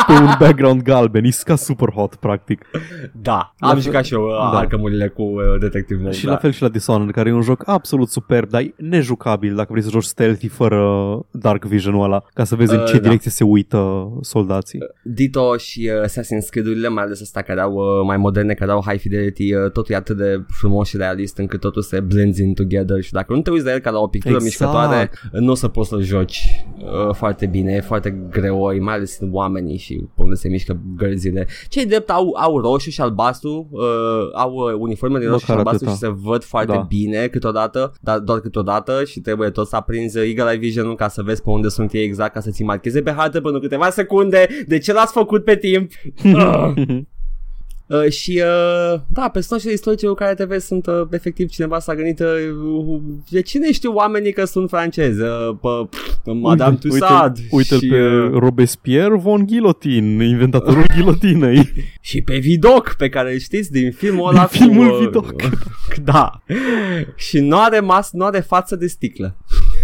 pe un background galben. E ca super hot, practic. Da, La am fel- jucat și eu uh, da. Arkham-urile cu uh, Detective Mode. Și da. la fel și la Dishonored, care e un joc absolut superb, dar e nejucabil dacă vrei să joci stealthy fără Dark Vision-ul ăla, ca să vezi în Uh, ce da. direcție se uită soldații. Dito și uh, Assassin's Creed-urile, mai ales astea care au uh, mai moderne, care au high fidelity, uh, totul e atât de frumos și realist încât totul se blends in together și dacă nu te uiți la el ca la o pictură Exact. mișcătoare, uh, nu o să poți să joci uh, foarte bine, e foarte greoi, mai ales în oamenii și pe unde se mișcă gărzile. Cei drept au, au roșu și albastru, uh, au uh, uniforme din roșu și Măcar albastru și atâta. se văd foarte Da. bine câteodată, dar doar câteodată și trebuie tot să aprinzi Eagle Eye Vision-ul ca să vezi pe unde sunt ei exact, ca să ți marcheze pe hartă pentru câteva secunde de ce l-ați făcut pe timp. Ah. Uh, și uh, da, personajele istorice cu care te vezi sunt uh, efectiv cineva s-a gândit uh, de cine știu oamenii că sunt francezi uh, pe pff, Madame Tussaud uite și, pe uh, Robespierre von Guillotine, inventatorul ghilotinei. și pe Vidoc pe care îl știți din filmul ăla Din filmul cu, uh, Vidocq. da și nu are mas, nu are față de sticlă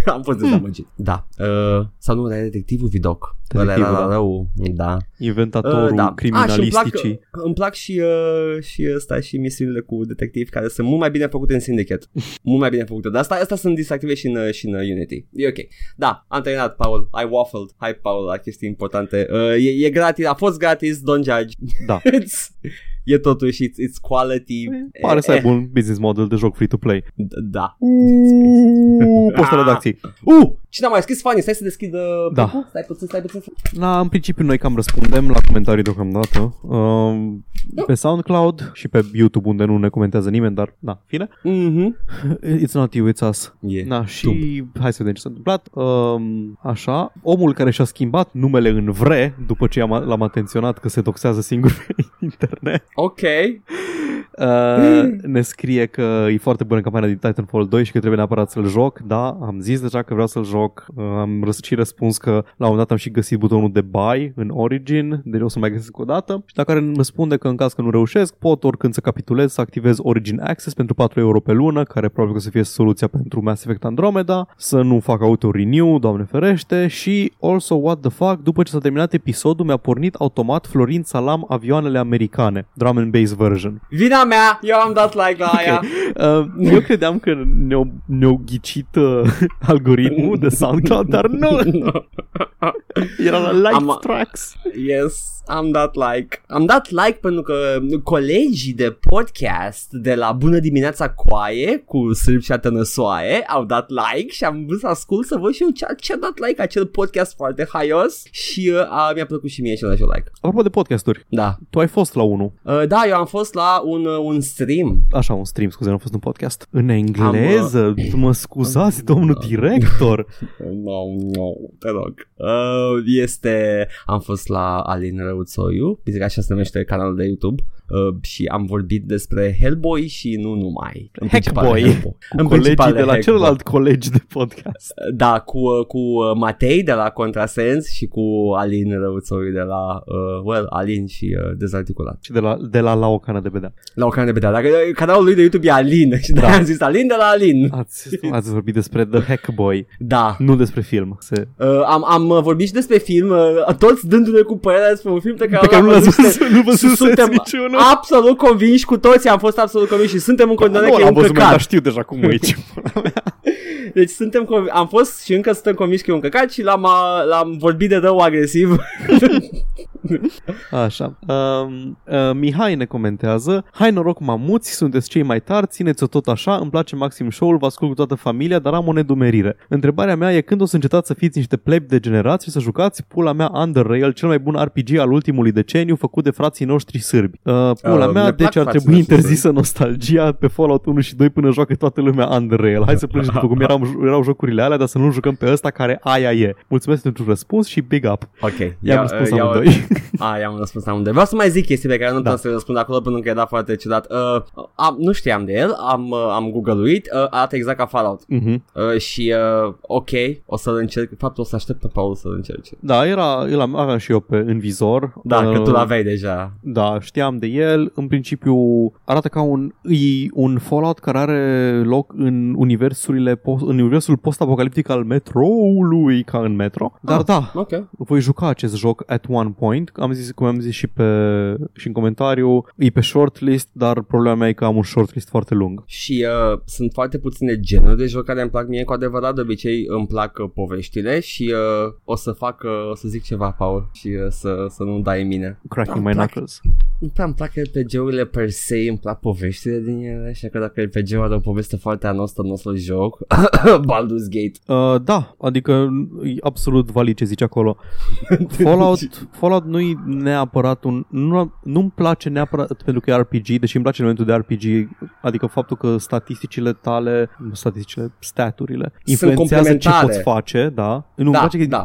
am fost dezamăgit da uh, sau nu era detectivul Vidoc ăla era Detectivul, da. rău da Inventatorul Uh, da. criminalisticii. Ah, și îmi plac, îmi plac și, uh, și ăsta și misiunile cu detectiv care sunt mult mai bine făcute în Syndicate. mult mai bine făcute. Dar asta, asta sunt distractive și în, uh, și în uh, Unity. E ok. Da, am terminat, Paul. I waffled. Hai, Paul, la chestii importante. Uh, e, e gratis, a fost gratis, don't judge. Da. It's, e totuși, it's, it's quality. Pare să Eh, aibă un business model de joc free-to-play. d- Da. Uuu, postul Ah. redacției. Uh, cine a mai scris Fanny? Stai să deschid uh, Da. blocul? Stai puțin, stai puțin. La, în principiu noi cam răspundem la comentarii deocamdată. Um, pe SoundCloud și pe YouTube unde nu ne comentează nimeni, dar na, fine. Mhm. It's not you, it's us. E. Na, și hai să vedem ce s-a întâmplat. Um, așa, omul care și-a schimbat numele în vre după ce am, l-am atenționat că se doxează singur pe internet. Ok. Uh, ne scrie că e foarte bună campania din Titanfall 2 și că trebuie neapărat să-l joc. Da, am zis deja că vreau să-l joc. Uh, am răs- și răspuns că la un moment dat am și găsit butonul de buy în Origin, deci o să mai găsesc o dată. Și dacă îmi răspunde că în caz că nu reușesc, pot oricând să capitulez, să activez Origin Access pentru 4 euro pe lună, care probabil că o să fie soluția pentru Mass Effect Andromeda, să nu fac auto-renew, doamne ferește, și also what the fuck, după ce s-a terminat episodul, mi-a pornit automat Florin Salam avioanele americane, drum and bass version. Vina mea, eu am dat like la aia. Uh, eu credeam că ne-au, ne-au ghicit uh, algoritmul de SoundCloud, dar nu, era la like Am- tracks. Yes, am dat like. Am dat like pentru că colegii de podcast de la Bună dimineața Coaie cu Sârb și Atănăsoaie au dat like și am vrut să ascult să văd și eu ce, ce a dat like acel podcast foarte haios și uh, a, mi-a plăcut și mie și și like. Apropo de podcasturi, Da. tu ai fost la unul. Uh, da, eu am fost la un, uh, un stream. Așa, un stream, scuze, nu a fost un podcast. În engleză, mă scuzați, domnul director. No, no, te rog. Uh, este... Am fost la Alin Răuțoiu, zic așa se numește canalul de YouTube uh, și am vorbit despre Hellboy și nu numai. În principal Hackboy. Hellboy. Cu În colegii principal de la Hackboy. celălalt colegi de podcast. Da, cu, uh, cu uh, Matei de la Contrasens și cu Alin Răuțoiu de la... Uh, well, Alin și uh, Dezarticulat. Și de la, de la, la o cană de bedea. La o cană de bedea. Dacă uh, canalul lui de YouTube e Alin și da. Da. am zis Alin de la Alin. Ați, ați vorbit despre The Hackboy, Da. nu despre film. Se, Uh, am, am uh, vorbit și despre film, uh, toți dându-ne cu părerea despre un film pe care, pe care nu l-am l-ați văzut. văzut, nu văzuseți Suntem niciunul. Absolut convinși cu toții, am fost absolut convinși și suntem în continuare nu că e l-am un văzut, dar căcat. știu deja cum e aici. Deci suntem conv- am fost și încă suntem convinși că e un căcat și l-am, uh, l-am vorbit de rău agresiv. Așa. Um, uh, Mihai ne comentează Hai noroc mamuți, sunteți cei mai tari, țineți-o tot așa, îmi place maxim show-ul, vă ascult cu toată familia, dar am o nedumerire. Întrebarea mea e când o să încetați să fiți niște plebi degenerați și să jucați pula mea Under Rail, cel mai bun RPG al ultimului deceniu făcut de frații noștri sârbi. Uh, pula Uh, mea, ne plac deci ar frații trebui noștri interzisă nostalgia pe Fallout 1 și 2 până joacă toată lumea Under Rail. Hai să plângem după cum erau, erau jocurile alea, dar să nu jucăm pe ăsta care aia e. Mulțumesc pentru răspuns și big up. ok, I-am răspuns iau- amândoi. A, i-am răspuns amândoi. Vreau să mai zic chestii pe care nu Da. da. să răspund acolo pentru că era foarte ciudat. Uh, am, nu știam de el, am, uh, am googluit, uh, arată exact ca Fallout. Mhm. Uh, și uh, ok, o să-l încerc. De fapt, o să aștept pe Paul să-l încerce. Da, era, îl am- aveam și eu pe, în vizor. Da, Uh, că tu l-aveai deja. Da, știam de el. În principiu arată ca un, e un Fallout care are loc în universurile post, în universul post-apocaliptic al metroului, ca în metro. Dar Ah. da, Ok. voi juca acest joc at one point. Am zis, cum am zis și, pe, și în comentariu, e pe shortlist, dar problema mea e că am un shortlist foarte lung. Și uh, sunt foarte puține genuri de joc care îmi plac mie cu adevărat. De obicei îmi plac uh, poveștile și uh, o să fac, uh, o să zic ceva, Paul, și uh, să, să nu dai în mine. Cracking Îmi my plac. knuckles. Nu prea îmi plac RPG-urile per se, îmi plac poveștile din ele, așa că dacă RPG-ul are o poveste foarte anostă, nu o să-l joc. Baldur's Gate. Uh, da, adică e absolut valid ce zici acolo. Fallout, Fallout nu e neapărat un... Nu, nu-mi place neapărat pentru că e RPG, deși îmi place elementul de RPG, adică faptul că statisticile tale, nu statisticile, staturile, influențează ce complementare. poți face, da? Nu, Da, îmi place că da.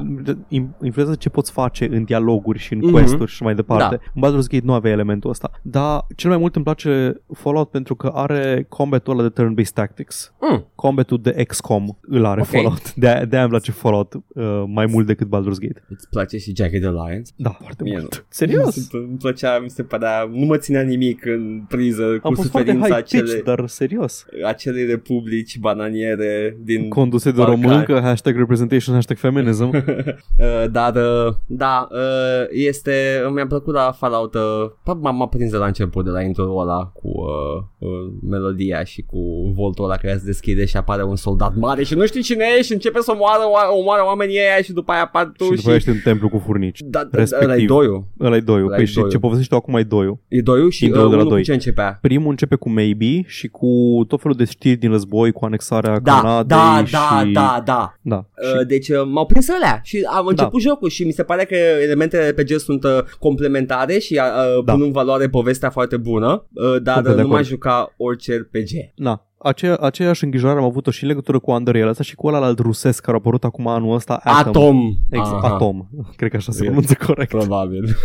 in- influențează ce poți face în dialoguri și în Mhm. quest-uri și mai departe. Da. În Baldur's Gate nu avea elementul ăsta. Dar cel mai mult îmi place Fallout pentru că are combatul ăla de turn-based tactics Mm. combatul de XCOM îl are Ok. Fallout. De-aia, de-aia îmi place Fallout uh, mai mult decât Baldur's Gate. Îți place și Jagged Alliance? Da, foarte Mie mult. nu. Serios? Îmi plăcea, mi se părea, nu mă ținea nimic în priză cu Am fost foarte suferința high pitch, acele, dar serios. acelei republici bananiere din Conduse de Balcani. româncă, hashtag representation, hashtag feminism. Uh, dar, uh, da, uh, este, mi-a plăcut la Fallout, uh, pa- m-a, m-a prins de la început, de la intro ăla cu uh, uh, melodia și cu voltul ăla care se deschide și apare un soldat mare și nu știi cine e și începe să omoară, omoară oamenii ăia și după aia apar tu și și... după aia ești în templu cu furnici. da, da, respectiv. ăla e doiul. Ăla e doiul. Ăla Păi e și doiul. ce povestești tu acum e doiul. E doiul și uh, Intro de la unul cu doi. ce începea? Primul începe cu Maybe și cu tot felul de știri din război, cu anexarea Da, Canadei da, și... da, da, da. da. Și Uh, deci uh, m-au prins alea și am început Da. jocul și mi se pare că elementele RPG sunt uh, complementare și uh, Da. Pun în valoare povestea foarte bună, uh, dar Complet uh, de nu mai acord. juca orice RPG. Da, aceea, aceeași îngrijorare am avut-o și în legătură cu Unreal asta și cu ăla alt rusesc care a apărut acum anul ăsta. Atom. Exact, Aha. Atom. Cred că așa se E- pronunță corect. Probabil.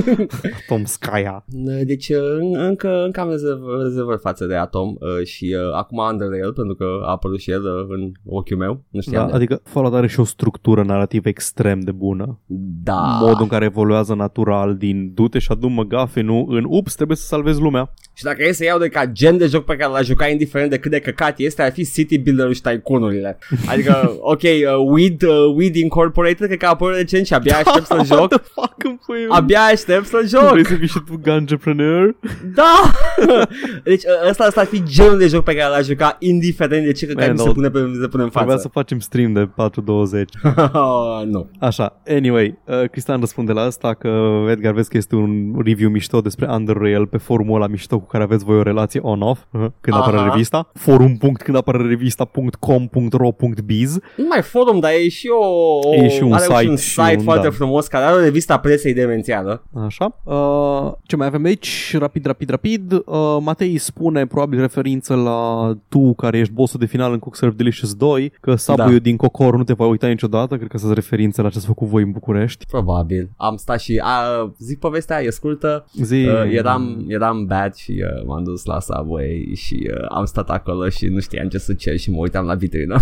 Atom Skya. Deci în- încă, încă am rezervă- rezervări față de Atom uh, și uh, acum Underrail pentru că a apărut și el uh, în ochiul meu. Nu știam. Da, de- adică Fallout are și o structură narrativă extrem de bună. da. Modul în care evoluează natural din du-te și adu McGuffin-ul în ups, trebuie să salvezi lumea. Și dacă e să iau de ca gen de joc pe care l-aș jucat indiferent de cât de căcat este, ar fi City Builder-ul și Tycoon-urile. Adică, ok, uh, Weed, uh, Weed Incorporated, cred că a apărut recent și abia aștept să-l joc. What the fuck îmi pui? Abia aștept să-l joc. Vrei să fii și tu ganjepreneur? Da! deci uh, ăsta, ăsta ar fi genul de joc pe care l-aș jucat indiferent de ce căcat Man, mi se dar- pune, pe, se pune în Trebuia să față. facem stream de 4.20. nu. Așa, anyway, uh, Cristian răspunde la asta că Edgar vezi că este un review mișto despre Underrail pe forumul ăla mișto cu care aveți voi o relație on-off uh, când Aha. apare revista. Forum. când apare revista.com.ro.biz Nu mai forum, dar e și o... E și un are site și un și site un- foarte da. frumos care are o revista presei demențială. Așa. Uh, ce mai avem aici? Rapid, rapid, rapid. Uh, Matei spune, probabil referință la tu care ești bossul de final în Cook Serve Delicious 2, că sabuiul Da. din Cocor nu te va uita niciodată. Cred că sunt referințe la ce ați făcut voi în București. Probabil. Am stat și... A, zic povestea, e scurtă. Zi, Uh, eram, eram bad și uh, m-am dus la Subway și uh, am stat acolo și nu știam ce să cer și mă uitam la vitrină.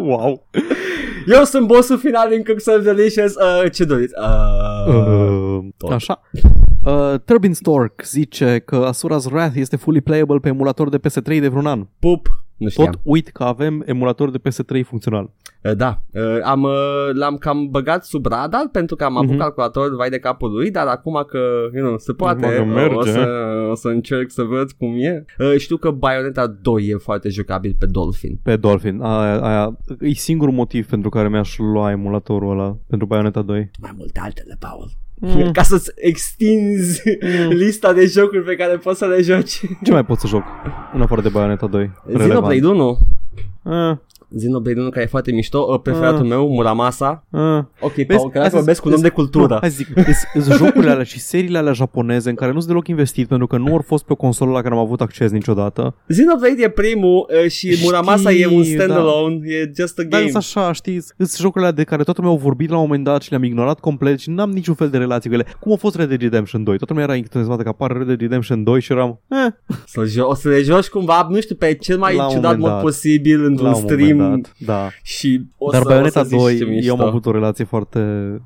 Wow. Eu sunt bossul final din Cook Serve Delicious. Uh, ce doriți? Uh, Uh, tot. așa. Uh, Turbin Stork zice că Asura's Wrath este fully playable pe emulator de PS3 de vreun an. Pup. Nu știam. Tot uit că avem emulator de PS3 funcțional. Uh, Da, uh, am, uh, l-am cam băgat sub radar pentru că am avut Mhm. calculator vai de capul lui, dar acum că you know, se poate, Acum că merge. o, să, o să încerc să văd cum e. Uh, Știu că Bayonetta 2 e foarte jucabil pe Dolphin. Pe Dolphin. Aia, aia, e singurul motiv pentru care mi-aș lua emulatorul ăla pentru Bayonetta 2. Mai multe altele, Paul. Mm. Ca să-ți extinzi Mm. lista de jocuri pe care poți să le joci. Ce mai pot să joc în afară de Bayonetta 2? Xenoblade 1. Uh, Xenoblade 1 care e foarte mișto. Uh, Preferatul Ah. meu, Muramasa. uh. Ok, Vezi, Paul, că hai să- vorbesc cu un om de Nu, cultură. hai să zic, sunt jocurile alea și seriile alea japoneze în care nu sunt deloc investit pentru că nu au fost pe o consolă la care am avut acces niciodată. Xenoblade e primul uh, și Muramasa e un Știu, da. standalone. E just a Dar game. sunt așa, știi, sunt jocurile alea de care toată lumea au vorbit la un moment dat și le-am ignorat complet și n-am niciun fel de relație cu ele. Cum a fost Red Dead Redemption 2? Toată lumea era entuziasmată că apare Red Dead Redemption 2 și eram, eh, Să jo- o să le joci cumva, nu știu, pe cel mai La un ciudat moment mod dat. posibil la într-un un stream moment dat, da. și o Dar să, Bayonetta o să zici 2, ce mișto. eu am avut o relație foarte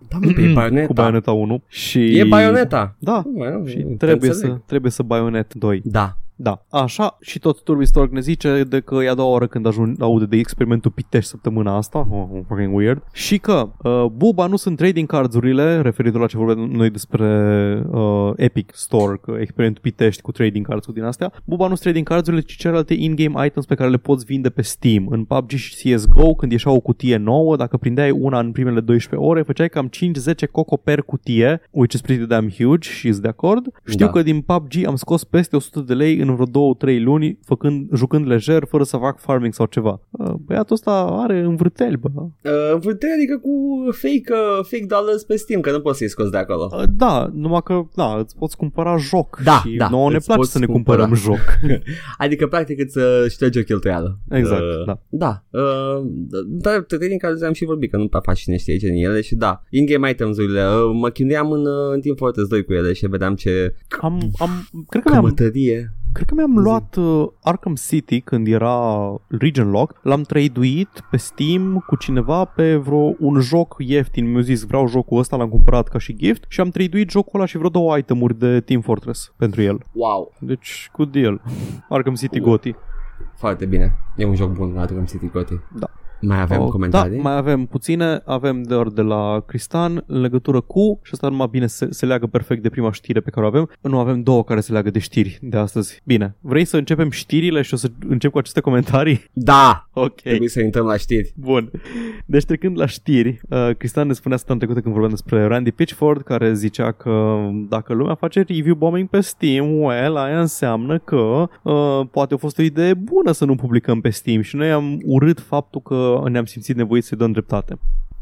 Da, mă, pe Bayonetta. cu Bayonetta 1 și... E Bayonetta. Da, Well, și te trebuie înțeleg. să, trebuie să Bayonet 2. Da. Da, așa și tot Turbistork ne zice de că e a doua oră când ajung, aude de experimentul Pitești săptămâna asta, oh, oh, fucking weird, și că uh, Buba nu sunt trading cards-urile, referitor la ce vorbim noi despre uh, Epic Store, că experimentul Pitești cu trading cards cu din astea, Buba nu sunt trading cards-urile, ci celelalte in-game items pe care le poți vinde pe Steam. În PUBG și CSGO, când ieșea o cutie nouă, dacă prindeai una în primele 12 ore, făceai cam 5-10 coco per cutie, which is pretty damn huge și de acord. Știu Da. că din PUBG am scos peste 100 de lei în vreo 2-3 luni, făcând, jucând lejer, fără să fac farming sau ceva. Uh, Băiatul ăsta are învârteli, bă. Uh, vârtele, adică cu fake, uh, fake dollars pe Steam, că nu poți să-i scoți de acolo. Uh, Da, numai că, da, îți poți cumpăra joc Da, și da, nouă ne îți place poți să ne cumpăra. cumpărăm joc. Adică, practic, îți uh, șterge o cheltuială. Exact, Uh, da. Da. Uh, dar trading cards am și vorbit, că nu prea fascinește aici din ele și da, in-game items-urile. Uh, mă chinuiam în, uh, în Team Fortress 2 cu ele și vedeam ce Am, am, cred că mi-am, cămătărie. Cred că mi-am Zi. luat uh, Arkham City când era region lock, l-am traduit pe Steam cu cineva pe vreo un joc ieftin, mi-a zis vreau jocul ăsta, l-am cumpărat ca și gift și am traduit jocul ăla și vreo două itemuri de Team Fortress pentru el. Wow. Deci, good deal. Arkham City Uh. Goti. Foarte bine. E un joc bun, Arkham City Coty. Da. Mai avem Oh, comentarii? Da, mai avem puține, avem doar de la Cristan în legătură cu, și asta numai bine se, se leagă perfect de prima știre pe care o avem, nu avem două care se leagă de știri de astăzi. Bine, vrei să începem știrile și o să încep cu aceste comentarii? Da! Ok. Trebuie să intrăm la știri. Bun. Deci trecând la știri, uh, Cristian ne spunea săptămâna trecută când vorbeam despre Randy Pitchford, care zicea că dacă lumea face review bombing pe Steam, well, aia înseamnă că uh, poate a fost o idee bună să nu publicăm pe Steam și noi am urât faptul că ne-am simțit nevoiți să-i dăm dreptate.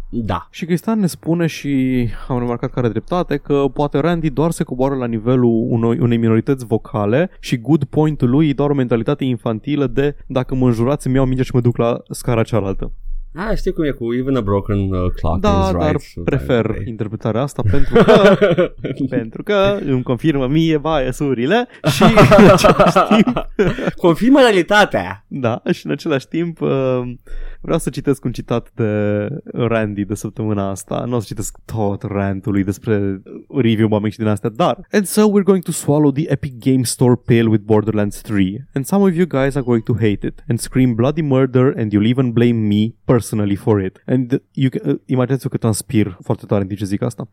Da. Și Cristian ne spune și am remarcat că are dreptate că poate Randy doar se coboară la nivelul unui, unei minorități vocale și good point-ul lui e doar o mentalitate infantilă de dacă mă înjurați îmi iau mingea și mă duc la scara cealaltă. Ah, știi cum e cu even a broken uh, clock Da, is dar right. prefer Okay. interpretarea asta pentru că, pentru că îmi confirmă mie biasurile și în același timp, Confirmă realitatea. da, și în același timp uh, vreau să citesc un citat de Randy de săptămâna asta. Nu o să citesc tot rantul lui despre review bombing și din astea, dar And so we're going to swallow the Epic Game Store pill with Borderlands 3 and some of you guys are going to hate it and scream bloody murder and you'll even blame me personally for it. And you can, uh, imaginați-vă că transpir foarte tare în timp ce zic asta.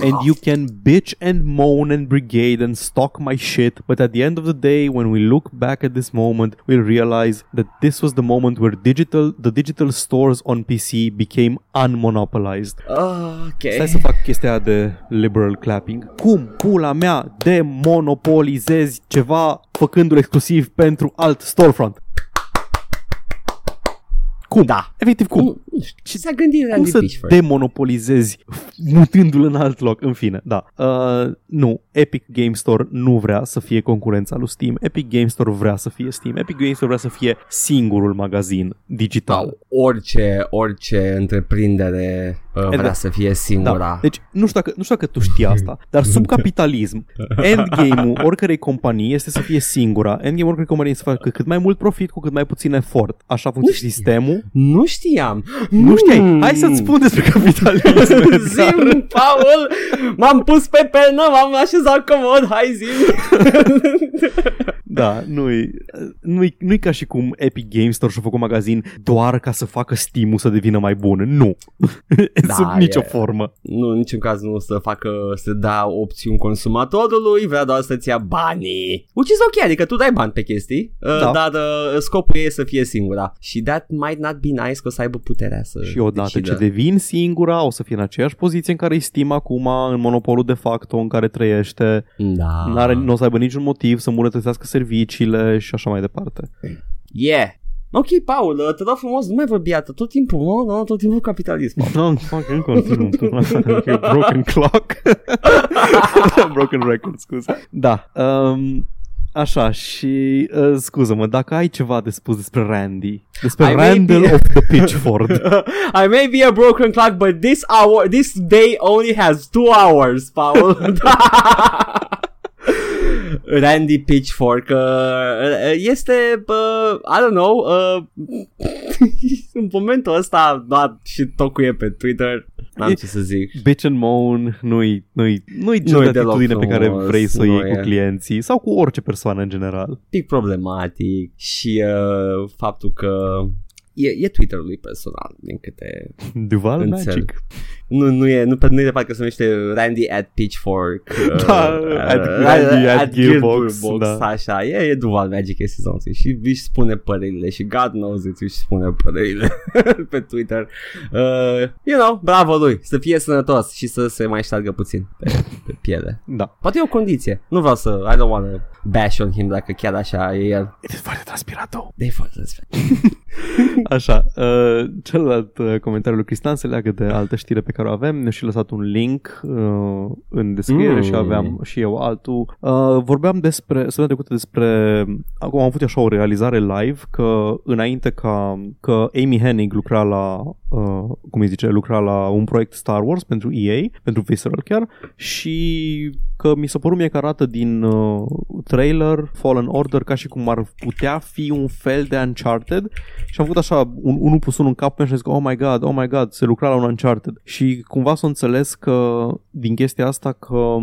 And you can bitch and moan and brigade and stalk my shit, but at the end of the day, when we look back at this moment, we'll realize that this was the moment where digital the digital stores on PC became unmonopolized. Ok. Stai să fac chestia de liberal clapping. Cum, pula mea, demonopolizezi ceva făcându-l exclusiv pentru alt storefront? Cum? Da. Efectiv, cum? Cum? Nu știu. Ce s-a gândit Cum Randy să Pitchford? demonopolizezi mutându-l în alt loc? În fine, da. Uh, nu, Epic Game Store nu vrea să fie concurența lui Steam. Epic Game Store vrea să fie Steam. Epic Game Store vrea să fie singurul magazin digital. Sau orice, orice întreprindere uh, vrea da. să fie singura. Da. Deci nu știu, dacă, nu știu dacă tu știi asta, dar sub capitalism, endgame-ul oricărei companii este să fie singura. Endgame-ul oricărei companii este să facă cât mai mult profit cu cât mai puțin efort. Așa funcționează sistemul. Nu știam. Nu știai. Mm. Hai să-ți spun despre capitalism. Zim, Paul, m-am pus pe penă, m-am așezat comod, hai zim. Da, nu-i, nu-i, nu-i ca și cum Epic Games Store și-a făcut magazin doar ca să facă Steam-ul să devină mai bun. Nu. Da, Sub nicio e- formă. nu, în niciun caz nu o să facă, să dea opțiuni consumatorului, vrea doar să-ți ia banii. Which is ok, adică tu dai bani pe chestii, uh, Da. dar uh, scopul ei e să fie singura. Și that might not be nice că o să aibă puterea să Și odată decidă. ce devin singura, o să fie în aceeași poziție în care e Steam acum, în monopolul de facto în care trăiește. Da. N-are, nu o să aibă niciun motiv să îmbunătățească serviciile și așa mai departe. Yeah. Ok, Paul, uh, te rog frumos, nu mai vorbi atât tot timpul, mă, nu, tot timpul capitalism. Nu, fac în continuu. Broken clock. Broken record, scuze. Da. Um, Așa, și uh, scuză-mă, dacă ai ceva de spus despre Randy, despre I may Randall be- of the Pitchford. I may be a broken clock, but this hour, this day only has two hours, Paul. Randy Pitchfork uh, este, uh, I don't know, uh, în momentul ăsta, da, și tocuie pe Twitter, n-am E- ce să zic. Bitch and moan nu-i, nu-i, nu-i genul de deloc atitudine pe care frumos, vrei să o nu iei e. cu clienții sau cu orice persoană în general. pic problematic și uh, faptul că e, e Twitter-ului personal, din câte Duval Înțeleg. Magic. Nu, nu e, nu, nu e de parcă se numește Randy at Pitchfork. uh, Da, at Randy at Gearbox, da. Așa, e, e dual Magic este something și își spune părerile și God knows it își spune părerile pe Twitter. Uh, you know, bravo lui, să fie sănătos și să se mai ștargă puțin pe, pe piele. Da. Poate e o condiție. Nu vreau să, I don't want to bash on him dacă chiar așa e el. E foarte transpirator. De foarte Așa, uh, celălalt uh, comentariu lui Cristian se leagă de altă știre pe care o avem. Ne-a și lăsat un link uh, în descriere Mm. și aveam și eu altul. Uh, vorbeam despre, săptămâna trecută despre, acum am avut așa o realizare live că înainte ca că Amy Hennig lucra la, uh, cum îi zice, lucra la un proiect Star Wars pentru EA, pentru Visceral chiar și că mi s-a părut mie că arată din uh, trailer Fallen Order ca și cum ar putea fi un fel de Uncharted și am făcut așa un 1 plus 1 în capul meu și am zis că, oh my god, oh my god, se lucra la un Uncharted. Și cumva s-o înțeles că din chestia asta că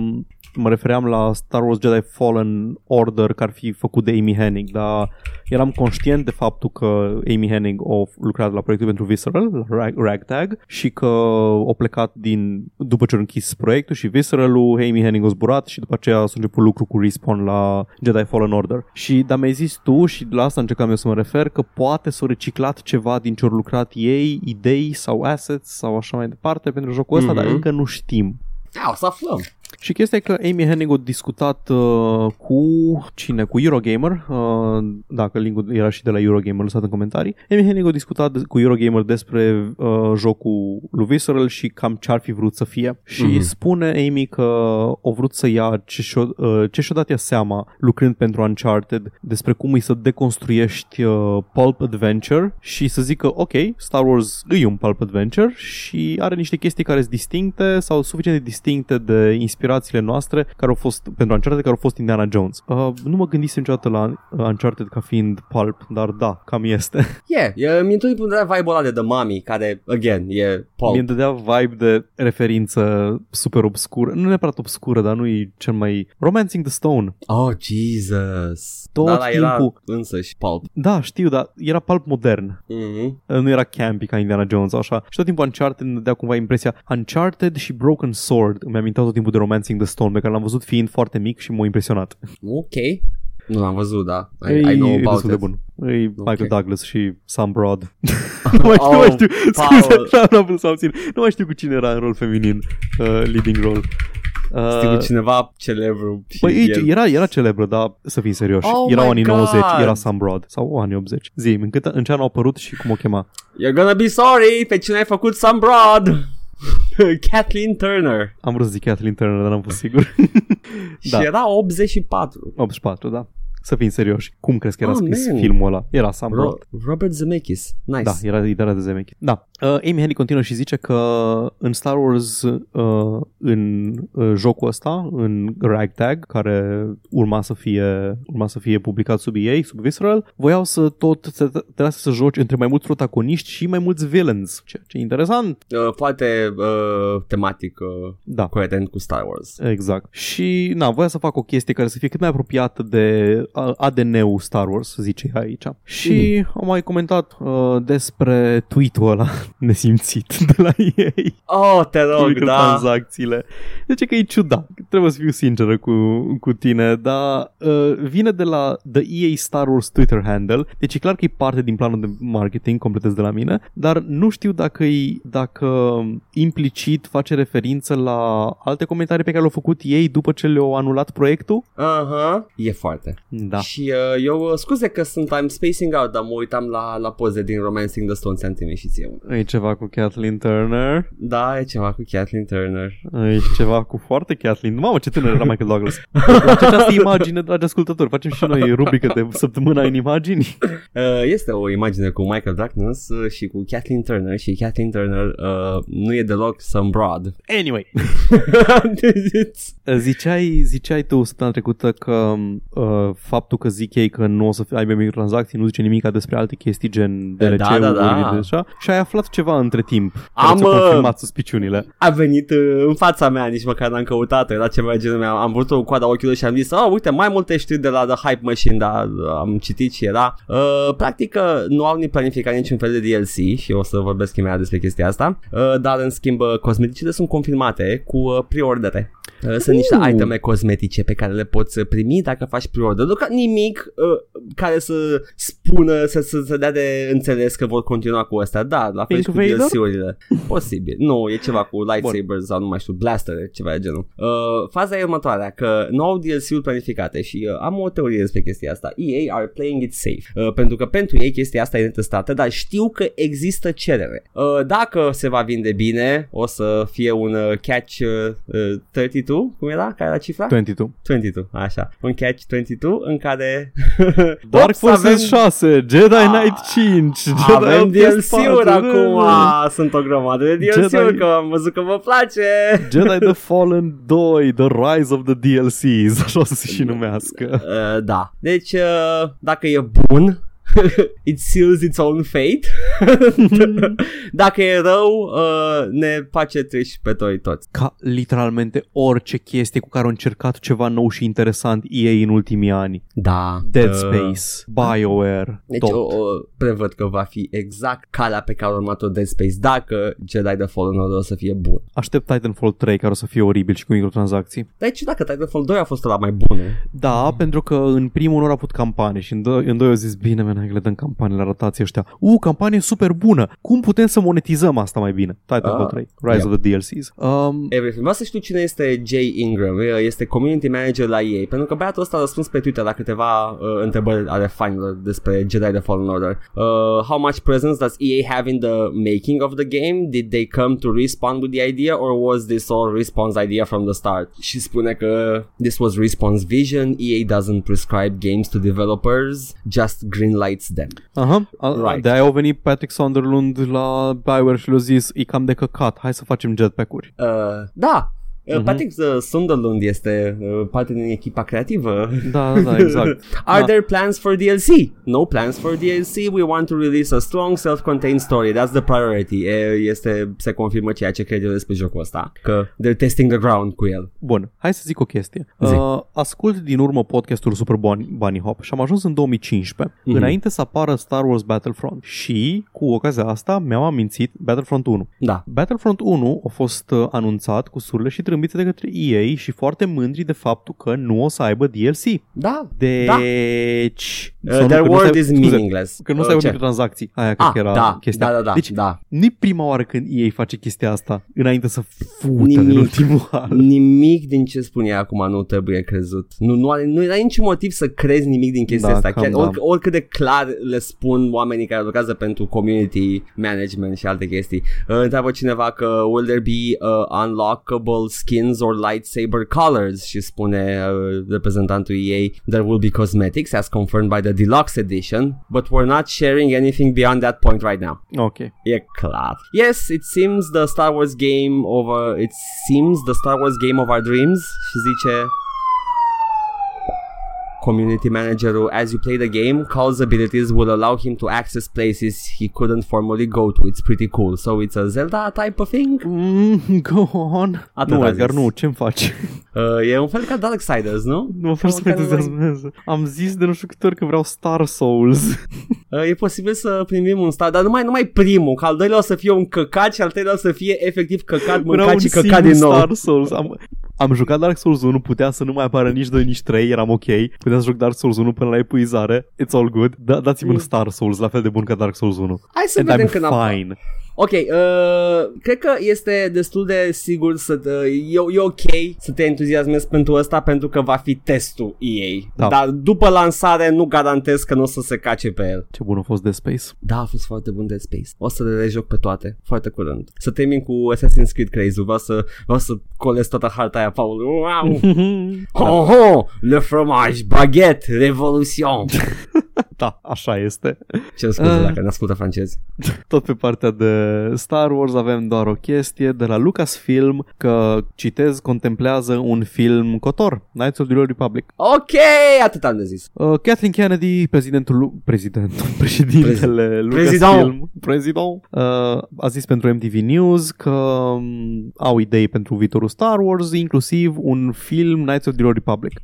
mă refeream la Star Wars Jedi Fallen Order că ar fi făcut de Amy Hennig, dar eram conștient de faptul că Amy Hennig a lucrat la proiectul pentru Visceral, la Rag- Ragtag, și că a plecat din, după ce a închis proiectul și Visceral-ul, Amy Hennig a zburat și după aceea s-a început lucru cu Respawn la Jedi Fallen Order. Și dar mi-ai zis tu și la asta încercam eu să mă refer că poate s-a reciclat ceva din ce au lucrat ei, idei sau assets sau așa mai departe pentru jocul ăsta, Mhm. dar încă nu știm. Da, o să aflăm. Și chestia e că Amy Hennig a discutat uh, cu cine? Cu Eurogamer, uh, dacă linkul era și de la Eurogamer, lăsat în comentarii. Amy Hennig a discutat de- cu Eurogamer despre uh, jocul lui Visceral și cam ce ar fi vrut să fie. Și Mhm. spune Amy că a vrut să ia ce și-o, uh, ce și-o dat ea seama lucrând pentru Uncharted despre cum îi să deconstruiești uh, pulp adventure și să zică ok, Star Wars e un pulp adventure și are niște chestii care sunt distincte sau suficient de distincte de inspirațiile noastre care au fost pentru Uncharted care au fost Indiana Jones. Uh, nu mă gândisem niciodată la uh, Uncharted ca fiind pulp, dar da, cam este. Yeah, e, mi-e tot timpul de vibe-ul ăla de The Mummy, care, again, e pulp. Mi-e dădea vibe de referință super obscură, nu neapărat obscură, dar nu e cel mai... Romancing the Stone. Oh, Jesus. Tot da, da, era timpul- însăși pulp. Da, știu, dar era pulp modern. Mm-hmm. nu era campy ca Indiana Jones sau așa. Și tot timpul Uncharted îmi dea cumva impresia Uncharted și Broken Sword îmi aminteau tot timpul de Romancing the Stone pe care l-am văzut fiind foarte mic și m-a impresionat. Ok. Nu l-am văzut, da. I, E, I know e about destul de it. bun. E Michael Ok. Douglas și Sam Broad. nu mai știu, nu mai Oh, știu. Paul. Scuze, n-am- n-am vrut să mă abțin. Nu mai știu cu cine era în rol feminin, uh, leading role. Uh, Știu cu cineva celebru. și Păi el- e, era, era celebră, dar să fim serioși. Oh Erau my anii God! 90, era Sam Broad sau anii 80. Zi, în, cât, în ce an au apărut și cum o chema? You're gonna be sorry pe cine ai făcut some broad. Kathleen Turner. Am vrut să zic Kathleen Turner, dar n-am fost sigur. Și Da. era 84. 84, da. Să fim serioși. Cum crezi că era Oh, scris man. filmul ăla? Era Sam Broad. Ro- Robert Zemeckis. Nice. Da, era ideea de Zemeckis. Da. Uh, Amy Hennig continuă și zice că în Star Wars, uh, în uh, jocul ăsta, în Ragtag, care urma să fie, urma să fie publicat sub EA, sub Visceral, voiau să tot să te te lase să joci între mai mulți protagoniști și mai mulți villains. Ceea ce e interesant. Uh, poate uh, tematic uh, Da. coerent cu Star Wars. Exact. Și, na, voia să fac o chestie care să fie cât mai apropiată de uh, ADN-ul Star Wars, zice ea aici. Și am mai comentat uh, despre tweet-ul ăla nesimțit de la ei Oh, te cu rog, da. microtransacțiile. Deci că e ciudat. Trebuie să fiu sinceră cu, cu tine, dar uh, vine de la The EA Star Wars Twitter handle, deci e clar că e parte din planul de marketing, completez de la mine, dar nu știu dacă e, dacă implicit face referință la alte comentarii pe care le-au făcut ei după ce le-au anulat proiectul. Aha, e foarte. Da. Și uh, eu, uh, scuze că sunt I'm spacing out, dar mă uitam la, la poze din Romancing the Stone să și ție una. E ceva cu Kathleen Turner, Da, e ceva cu Kathleen Turner. e ceva cu foarte Kathleen. Mamă, ce tânăr era Michael Douglas. Face această imagine, dragi ascultători. Facem și noi rubrică de săptămâna în imagini. Uh, este o imagine cu Michael Douglas uh, și cu Kathleen Turner și Kathleen Turner uh, nu e deloc some broad. Anyway, ziceai, ziceai tu săptămâna trecută că uh, faptul că zic ei că nu o să aibă microtransacții nu zice nimic despre alte chestii gen Da, DLC-uri da, da. de așa și ai aflat ceva între timp care Am, ți-a uh, confirmat suspiciunile. a venit uh, în fața mea, nici măcar n-am căutat era ceva genul meu. Am vrut o coada ochilor și am zis, oh, uite, mai multe știri de la The Hype Machine, dar uh, am citit și era. Uh, practic uh, nu au nici planificat niciun fel de DLC și o să vorbesc imediat despre chestia asta, uh, dar în schimb uh, cosmeticile sunt confirmate cu uh, preordere. Uh, Sunt niște Uh. iteme cosmetice pe care le poți uh, primi dacă faci pre-order. Nu ca nimic uh, care să spună, să, să, să dea de înțeles că vor continua cu asta. Da, la fel Pink și cu Vader? DLC-urile. Posibil. Nu, e ceva cu lightsabers sau nu mai știu, blastere, ceva de genul. Uh, faza e următoarea, că nu au DLC-uri planificate și uh, am o teorie despre chestia asta. EA are playing it safe. Uh, pentru că pentru ei chestia asta e netestată, dar știu că există cerere. Uh, dacă se va vinde bine, o să fie un uh, catch uh, uh, 32, cum era? Care era cifra? 22. 22, așa. Un catch 22 în care Dark Ops, Forces avem- 6, Jedi Knight 5, Jedi avem Outcast DLC-uri 4, acum, sunt o grămadă de DLC-uri Jedi- că am văzut că vă place. Jedi The Fallen 2, The Rise of the DLCs, așa o să se și numească. Uh, da, deci uh, dacă e bun, it seals its own fate. dacă e rău, uh, ne face triși pe toi toți. Ca literalmente orice chestie cu care au încercat ceva nou și interesant EA în ultimii ani. Da. Dead uh, Space, BioWare, Deci tot. o, o, prevăd că va fi exact calea pe care a urmat-o Dead Space dacă Jedi The Fallen Order o să fie bun. Aștept Titanfall 3 care o să fie oribil și cu microtransacții. Dar e ciudat că Titanfall 2 a fost la mai bune. Da, pentru că în primul nu au avut campanie și în, doi, în doi au zis bine, man, hai că le dăm campanii la rotație ăștia. U, campanie super bună. Cum putem să monetizăm asta mai bine? Titanfall Ah, 3, Rise yeah. of the DLCs. Um, Everything. Vreau să știu cine este Jay Ingram, este community manager la EA, pentru că băiatul ăsta a răspuns pe Twitter la câteva uh, întrebări ale fanilor despre Jedi The Fallen Order. Uh, how much presence does EA have in the making of the game? Did they come to Respawn with the idea or was this all Respawn's idea from the start? Și spune că this was Respawn's vision, EA doesn't prescribe games to developers, just greenlights them. Aha, Right. right. de-aia au venit Patrick Sunderland la Bioware și le-a zis, e cam de căcat, hai să facem jetpack-uri. Uh, da, Uh, Mhm. Patrick uh, Sunderland este uh, parte din echipa creativă Da, da, da, exact. Are Da. there plans for DLC? No plans for DLC. We want to release a strong self-contained story. That's the priority. E, este, se confirmă ceea ce cred eu despre jocul ăsta. Că they're testing the ground cu el. Bun, hai să zic o chestie. Zi. Uh, ascult din urmă podcastul Super Bunny, Bunny Hop și am ajuns în 2015, Mhm. înainte să apară Star Wars Battlefront și cu ocazia asta mi-am amintit Battlefront 1. Da. Battlefront 1 a fost uh, anunțat cu surle și trâmbițe de către EA și foarte mândri de faptul că nu o să aibă DLC. Da. Da. Deci... Uh, sau nu, their că nu word stai- is scuze, meaningless. Că nu Uh, stai uh, ce? microtransacții. Aia cred Ah, că era da, chestia. da, da, da, deci, da. nu prima oară când EA face chestia asta înainte să fută Nimic. în ultimul an. Nimic din ce spune ea acum nu trebuie crezut. Nu, nu, are, nu era niciun motiv să crezi nimic din chestia Da, asta. cam Chiar, da. oric, oricât de clar le spun oamenii care lucrează pentru community management și alte chestii. Uh, întreabă cineva că will there be uh, unlockable skins or lightsaber colors și spune uh, reprezentantul EA there will be cosmetics as confirmed by the deluxe edition but we're not sharing anything beyond that point right now. Ok. E clar. Yes, it seems the Star Wars game of our, it seems the Star Wars game of our dreams și zice community managerul as you play the game Call's abilities will allow him to access places he couldn't formally go to it's pretty cool so it's a Zelda type of thing Mm, go on. Atât nu, a Edgar, zis. nu, ce-mi faci? uh, e un fel ca Darksiders, nu? Nu mă faci să mă Care mai- entuziasmez. Am zis de nu știu câte ori că vreau Star Souls. Uh, e posibil să primim un star, dar numai, numai primul, că al doilea o să fie un căcat și al treilea o să fie efectiv căcat, Vreau mâncat un și căcat singur din nou. Star Souls. Am, am jucat Dark Souls 1, putea să nu mai apară nici 2, nici 3, eram ok. Puteam să joc Dark Souls 1 până la epuizare. It's all good. Da, dați-mi un Mm. Star Souls la fel de bun ca Dark Souls 1. Hai să And vedem I'm când apare. fine. Ok, uh, cred că este destul de sigur să te, e, e ok să te entuziasmezi pentru ăsta pentru că va fi testul EA. Da. Dar după lansare nu garantez că nu o să se cace pe el. Ce bun a fost de Space. Da, a fost foarte bun Dead Space. O să le rejoc pe toate, foarte curând. Să termin cu Assassin's Creed Crazy, vreau să, vreau să colez toată harta aia, Paul. Wow! Ho, ho! Le fromage, baguette, revolution! da, așa este. Ce scuze Ah. dacă ne ascultă francezi. Tot pe partea de Star Wars avem doar o chestie de la Lucasfilm că, citez, contemplează un film Cotor, Knights of the Old Republic. Ok, atât am de zis. Uh, Kathleen Kennedy, prezidentul, Lu- prezidentul, președintele Prezident. Lucasfilm, prezident, uh, a zis pentru MTV News că um, au idei pentru viitorul Star Wars, inclusiv un film Knights of the Old Republic.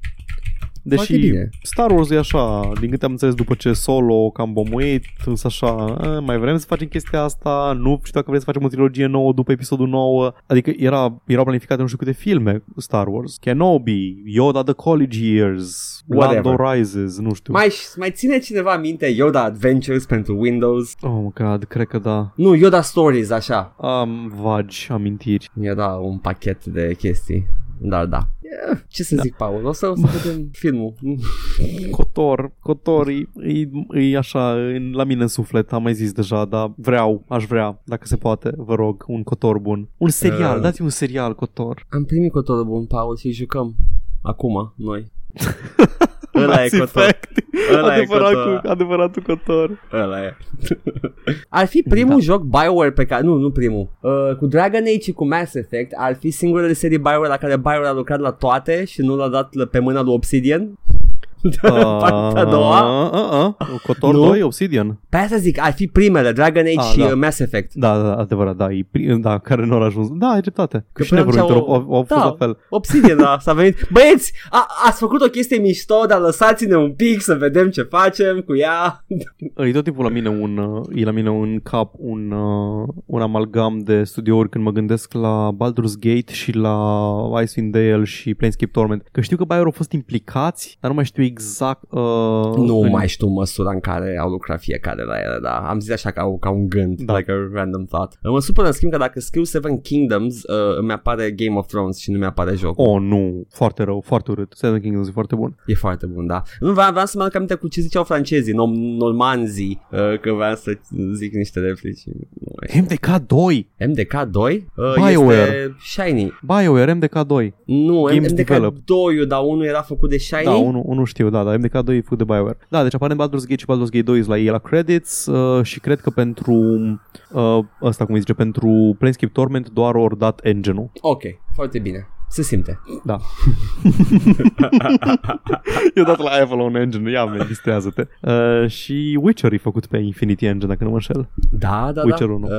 Foarte Deși bine. Star Wars e așa, din câte am înțeles după ce Solo cam bomuit, însă așa, "A, mai vrem să facem chestia asta, nu știu dacă vrem să facem o trilogie nouă după episodul 9, adică era, erau planificate nu știu câte filme Star Wars, Kenobi, Yoda The College Years, Whatever. Lando Rises, nu știu. Mai, mai ține cineva minte Yoda Adventures pentru Windows? Oh my god, cred că da. Nu, Yoda Stories, așa. Am vagi amintiri. Era un pachet de chestii. Dar da. Eh, Ce să zic, Paul? O să, o să vedem filmul. Cotor, Cotor e, e, e așa în, la mine în suflet, am mai zis deja, dar vreau, aș vrea, dacă se poate, vă rog, un Cotor bun. Un serial, Uh. dați un serial Cotor. Am primit cotorul bun, Paul, și jucăm. Acum, noi. Ăla e Mass cotor. Effect. Ăla e Adevărat cotor. cu, adevăratul Cotor. Ăla e. ar fi primul Da. joc BioWare pe care... Nu, nu primul. Uh, cu Dragon Age și cu Mass Effect ar fi singurele serii BioWare la care BioWare a lucrat la toate și nu l-a dat pe mâna lui Obsidian. Partea a doua. Uh, uh, uh. Cotor Nu? 2, Obsidian. Pe asta zic, ar fi primele, Dragon Age Ah, și da. uh, Mass Effect. Da, da, adevărat, da, e, pri- da, care nu au ajuns. Da, ai dreptate. Că și până atunci Neverwinter au- au, au, au fost da. la fel. Obsidian, da, s-a venit. Băieți, a, ați făcut o chestie mișto, dar lăsați-ne un pic să vedem ce facem cu ea. E tot timpul la mine un, uh, e la mine în cap un, uh, un amalgam de studiouri când mă gândesc la Baldur's Gate și la Icewind Dale și Planescape Torment. Că știu că Bioware au fost implicați, dar nu mai știu exact... Uh, Nu în- mai știu măsura în care au lucrat fiecare la ele, dar am zis așa ca, ca un gând, Da. like a random thought. Mă supără în schimb că dacă scriu Seven Kingdoms, uh, îmi apare Game of Thrones și nu mi apare jocul. Oh, nu, foarte rău, foarte urât. Seven Kingdoms e foarte bun. E foarte bun, da. Nu vreau, vreau să mă aduc aminte cu ce ziceau francezii, nom, normanzii, uh, că vreau să zic niște replici. Nu, MDK 2! MDK 2 uh, BioWare. este Shiny. BioWare, MDK 2. Nu, Games MDK Developed. 2 dar unul era făcut de Shiny. Da, unul, unul știu, da, da, MDK 2 e făcut de BioWare. Da, deci aparent Baldur's Gate și Baldur's Gate 2 sunt la ei la credits uh, și cred că pentru uh, ăsta, cum îi zice, pentru Planescape Torment doar ori dat engine-ul. Ok, foarte bine. Se simte. Da. Eu dat la Avalon Engine, ia me, distrează-te. Uh, și Witcher e făcut pe Infinity Engine, dacă nu mă înșel. Da, da, Witcher da. 1. Uh,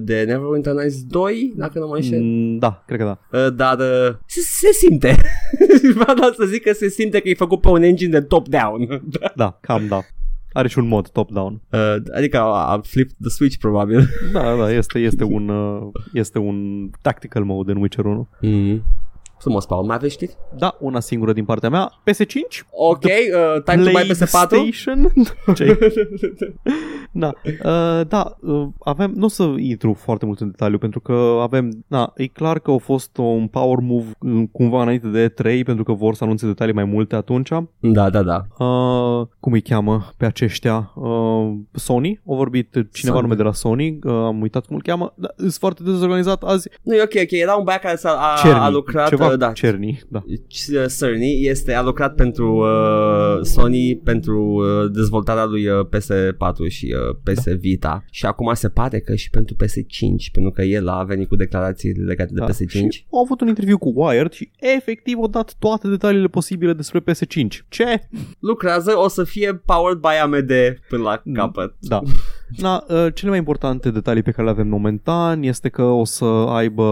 de Neverwinter Nights 2, dacă nu mă înșel. Mm, da, cred că da. Uh, dar uh, se, se simte. Vreau doar să zic că se simte că e făcut pe un engine de top-down. Da, cam da. Are și un mod top-down. uh, adică a, a flipped the switch, probabil. Da, da, este, este, un, uh, este un tactical mode în Witcher 1. Mm. Frumos, Paul, mai aveți știri? Da, una singură din partea mea. PS5? Ok, uh, time to buy PS4. PlayStation? Ce? da, uh, da uh, avem, nu o să intru foarte mult în detaliu pentru că avem, da, e clar că a fost un power move uh, cumva înainte de E3 pentru că vor să anunțe detalii mai multe atunci. da, da, da. Uh, cum îi cheamă pe aceștia? Uh, Sony? A vorbit cineva Sony. nume de la Sony, uh, am uitat cum îl cheamă, da, sunt foarte dezorganizat azi. Nu, e ok, ok. Era un băiat care s-a, a, Cerny, a lucrat... ceva uh, da, Cerny, da. Cerny este, a lucrat pentru uh, Sony pentru uh, dezvoltarea lui uh, PS4 și uh, PS Da. Vita și acum se pare că și pentru PS5 pentru că el a venit cu declarații legate de Da, PS5 Și au avut un interviu cu Wired și efectiv au dat toate detaliile posibile despre PS5. Ce? lucrează, o să fie powered by AMD până la capăt Da. Na, uh, cele mai importante detalii pe care le avem momentan este că o să aibă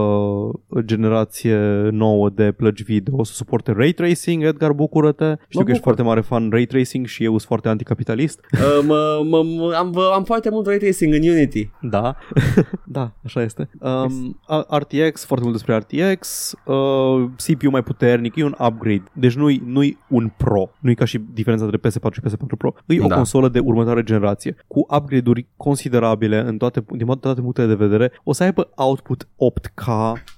generație nouă de plăci video, o să suporte ray tracing, Edgar, bucură-te. Știu că ești bucur. foarte mare fan ray tracing și eu sunt foarte anticapitalist. uh, mă, mă, mă, am, am foarte mult ray tracing în Unity Da, da, așa este. Um, a- RTX, foarte mult despre RTX, uh, CPU mai puternic, e un upgrade. Deci nu-i, nu-i un Pro, nu-i ca și diferența între PS4 și PS4 Pro. E o Da. consolă de următoare generație, cu upgrade-uri considerabile în toate, din toate punctele de vedere. O să aibă output 8K.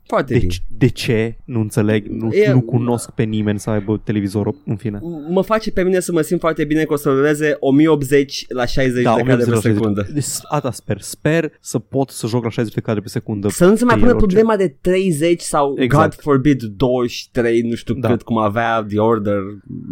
Foarte De, bine de ce? Nu înțeleg, nu, E- nu cunosc pe nimeni să aibă televizor, în fine. mă face pe mine să mă simt foarte bine că o să ruleze 1080 la 60 Da, de cadre 1080 pe la 60. secundă Deci, Asta sper. Sper să pot să joc la 60 de cadre pe secundă. Să nu se mai pe pună el, orice. problema de 30 sau Exact. God forbid 23, nu știu Da. cât cum avea The Order.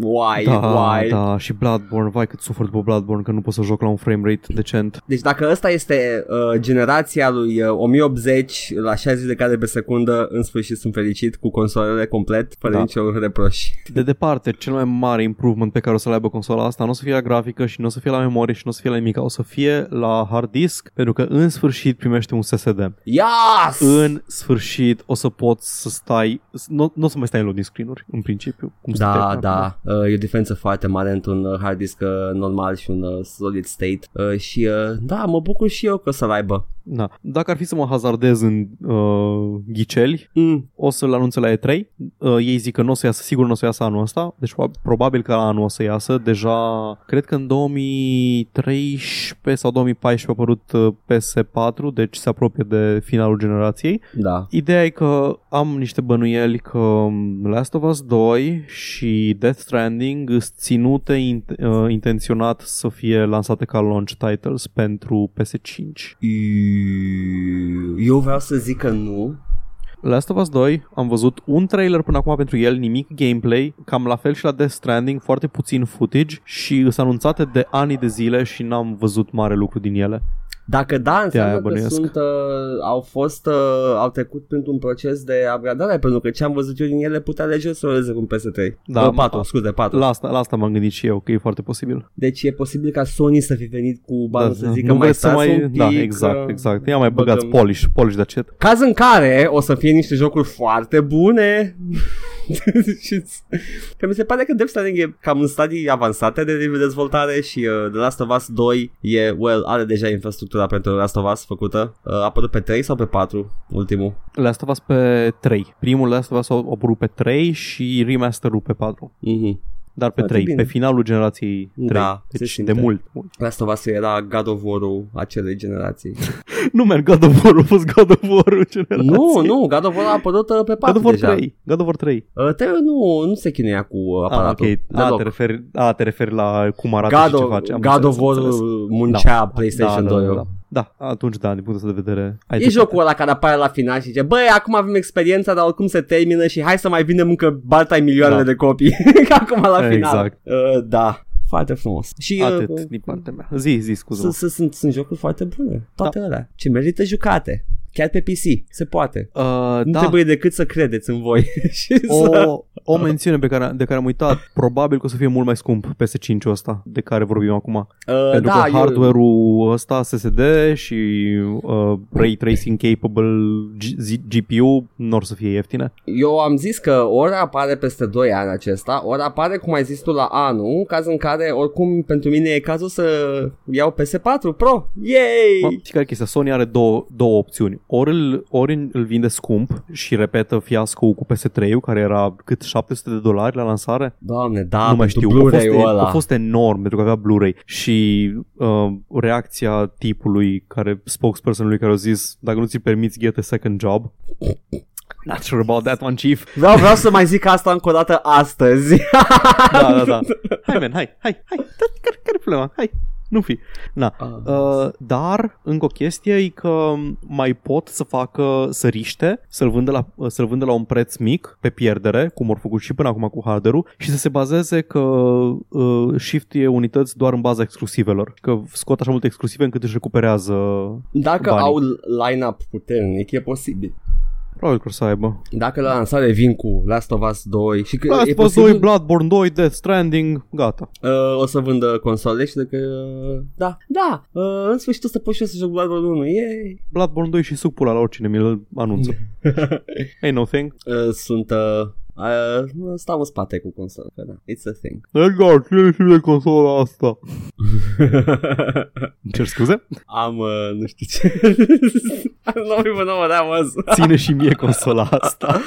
Why? Da, Why? da, și Bloodborne, vai cât sufăr după Bloodborne că nu pot să joc la un frame rate decent. Deci dacă ăsta este uh, generația lui uh, 1080 la 60 de cadre pe secundă, în sfârșit sunt fericit cu consolele complet, fără Da. nicio reproș. De departe, cel mai mare improvement pe care o să-l aibă consola asta nu o să fie la grafică și nu o să fie la memorie și nu o să fie la nimic, o să fie la hard disk, pentru că în sfârșit primește un SSD. Yes! În sfârșit o să poți să stai, nu, nu o să mai stai în loading screen-uri, în principiu. Cum stăteai Da, până da, uh, e o diferență foarte mare între un uh, hard disk uh, normal și un uh, solid state uh, și uh, da, mă bucur și eu că o să-l aibă. Acum. Da. Dacă ar fi să mă hazardez în uh, ghiceli, Mm. o să-l anunțe la E3. Uh, ei zic că nu o să iasă, sigur nu o să iasă anul ăsta, deci prob- probabil că la anul o să iasă. Deja, cred că în 2013 sau 2014 a apărut uh, PS4, deci se apropie de finalul generației. Da. Ideea e că am niște bănuieli că um, Last of Us 2 și Death Stranding sunt ținute int- uh, intenționat să fie lansate ca launch titles pentru PS5. Eu vreau să zic că nu. Last of Us 2 am văzut un trailer până acum pentru el, nimic gameplay, cam la fel și la Death Stranding, foarte puțin footage și sunt anunțate de ani de zile și n-am văzut mare lucru din ele. Dacă da, înseamnă aia că bănuiesc. sunt, uh, au fost, uh, au trecut printr-un proces de upgradare, pentru că ce am văzut eu din ele putea lege să roleze cu un PS3. Da, uh, 4, ma- scuze, 4. La asta, la asta m-am gândit și eu, că e foarte posibil. Deci e posibil ca Sony să fi venit cu banul să zică nu mai vreți să stați mai... un pic, da, exact, uh, exact. Ia mai băgați băgăm- polish, polish de acet. Caz în care o să fie niște jocuri foarte bune Și- Că mi se pare că Death Stranding e cam în stadii avansate de dezvoltare și uh, The Last of Us 2 e, well, are deja infrastructura pentru The Last of Us făcută. Uh, a apărut pe 3 sau pe 4 ultimul? Last of Us pe 3. Primul Last of Us a apărut pe 3 și remasterul pe 4. Mhm. Dar pe Foarte 3, bine. pe finalul generației 3. Da, se deci simte. de mult. mult. Last of Us era God of War-ul acelei generații. Nu, man, God of War a fost God of War generației. nu, nu, God of War a apărut uh, pe God 4 of War deja. 3. God of War 3. Uh, te, nu, nu se chinuia cu uh, Ah, aparatul. ok. A, deloc. te referi, a, te referi la cum arată God și ce of, face. Am God înțeles, of am War înțeles. muncea Da. PlayStation da, 2 da, da, da. Da, atunci da, din punctul ăsta de vedere. ai E dreptate. jocul ăla care apare la final și zice Băi, acum avem experiența, dar oricum se termină Și hai să mai vindem încă baltai milioane Da. de copii Ca acum la final Exact. uh, Da, foarte frumos Și uh, Atât din partea mea. Zi, zi, scuză sunt, sunt, sunt, sunt jocuri foarte bune Toate Da. alea Ce merită jucate Chiar pe PC, se poate Uh, Nu da, trebuie decât să credeți în voi și să... o, o mențiune pe care, de care am uitat, probabil că o să fie mult mai scump PS5-ul ăsta de care vorbim acum. uh, Pentru da, că hardware-ul ăsta SSD și uh, Ray Tracing Capable G- Z- GPU nu or să fie ieftine. eu, eu am zis că ori apare peste 2 ani acesta Ori apare, cum ai zis tu, la anul în Caz în care, oricum, pentru mine e cazul să iau PS4 Pro Yay! Mă, știi care e chestia? Sony are două, două opțiuni. Ori îl, ori îl vinde scump și repetă fiasco cu PS3-ul, care era cât 700 de dolari la lansare? Doamne, da, nu mai pentru știu. A fost, Blu-ray-ul ăla. a fost enorm pentru că avea Blu-ray și uh, reacția tipului care, spokespersonului care a zis dacă nu ți permiți get a second job Not sure about that one, chief. Vreau, vreau să mai zic asta încă o dată astăzi. Da, da, da. Hai, man, hai, hai, hai. Da, Care, care problema? Hai, nu fi. Na. Uh, dar, încă o chestie e că mai pot să facă săriște, să-l vândă la, să-l vândă la un preț mic, pe pierdere, cum au făcut și până acum cu hardware și să se bazeze că uh, shiftuie unități doar în baza exclusivelor. Că scot așa multe exclusive încât își recuperează Dacă banii. au line-up puternic, e posibil. Probabil că o să aibă. Dacă la lansare vin cu Last of Us 2 și că Last e of Us posibil, 2, Bloodborne 2, Death Stranding, gata. uh, o să vândă console și dacă... Uh, da, da, uh, în sfârșit o să pot și eu să joc Bloodborne 1, yay! Bloodborne 2 și suc pula la oricine mi-l anunță. Ain't no thing. Uh, sunt... Uh, uh, stau în spate cu console, că da, it's a thing. Edgar, cine și de consola asta? Îmi cer scuze? Am, uh, nu știu ce... I don't know even know what that was. Ține și mie consola asta.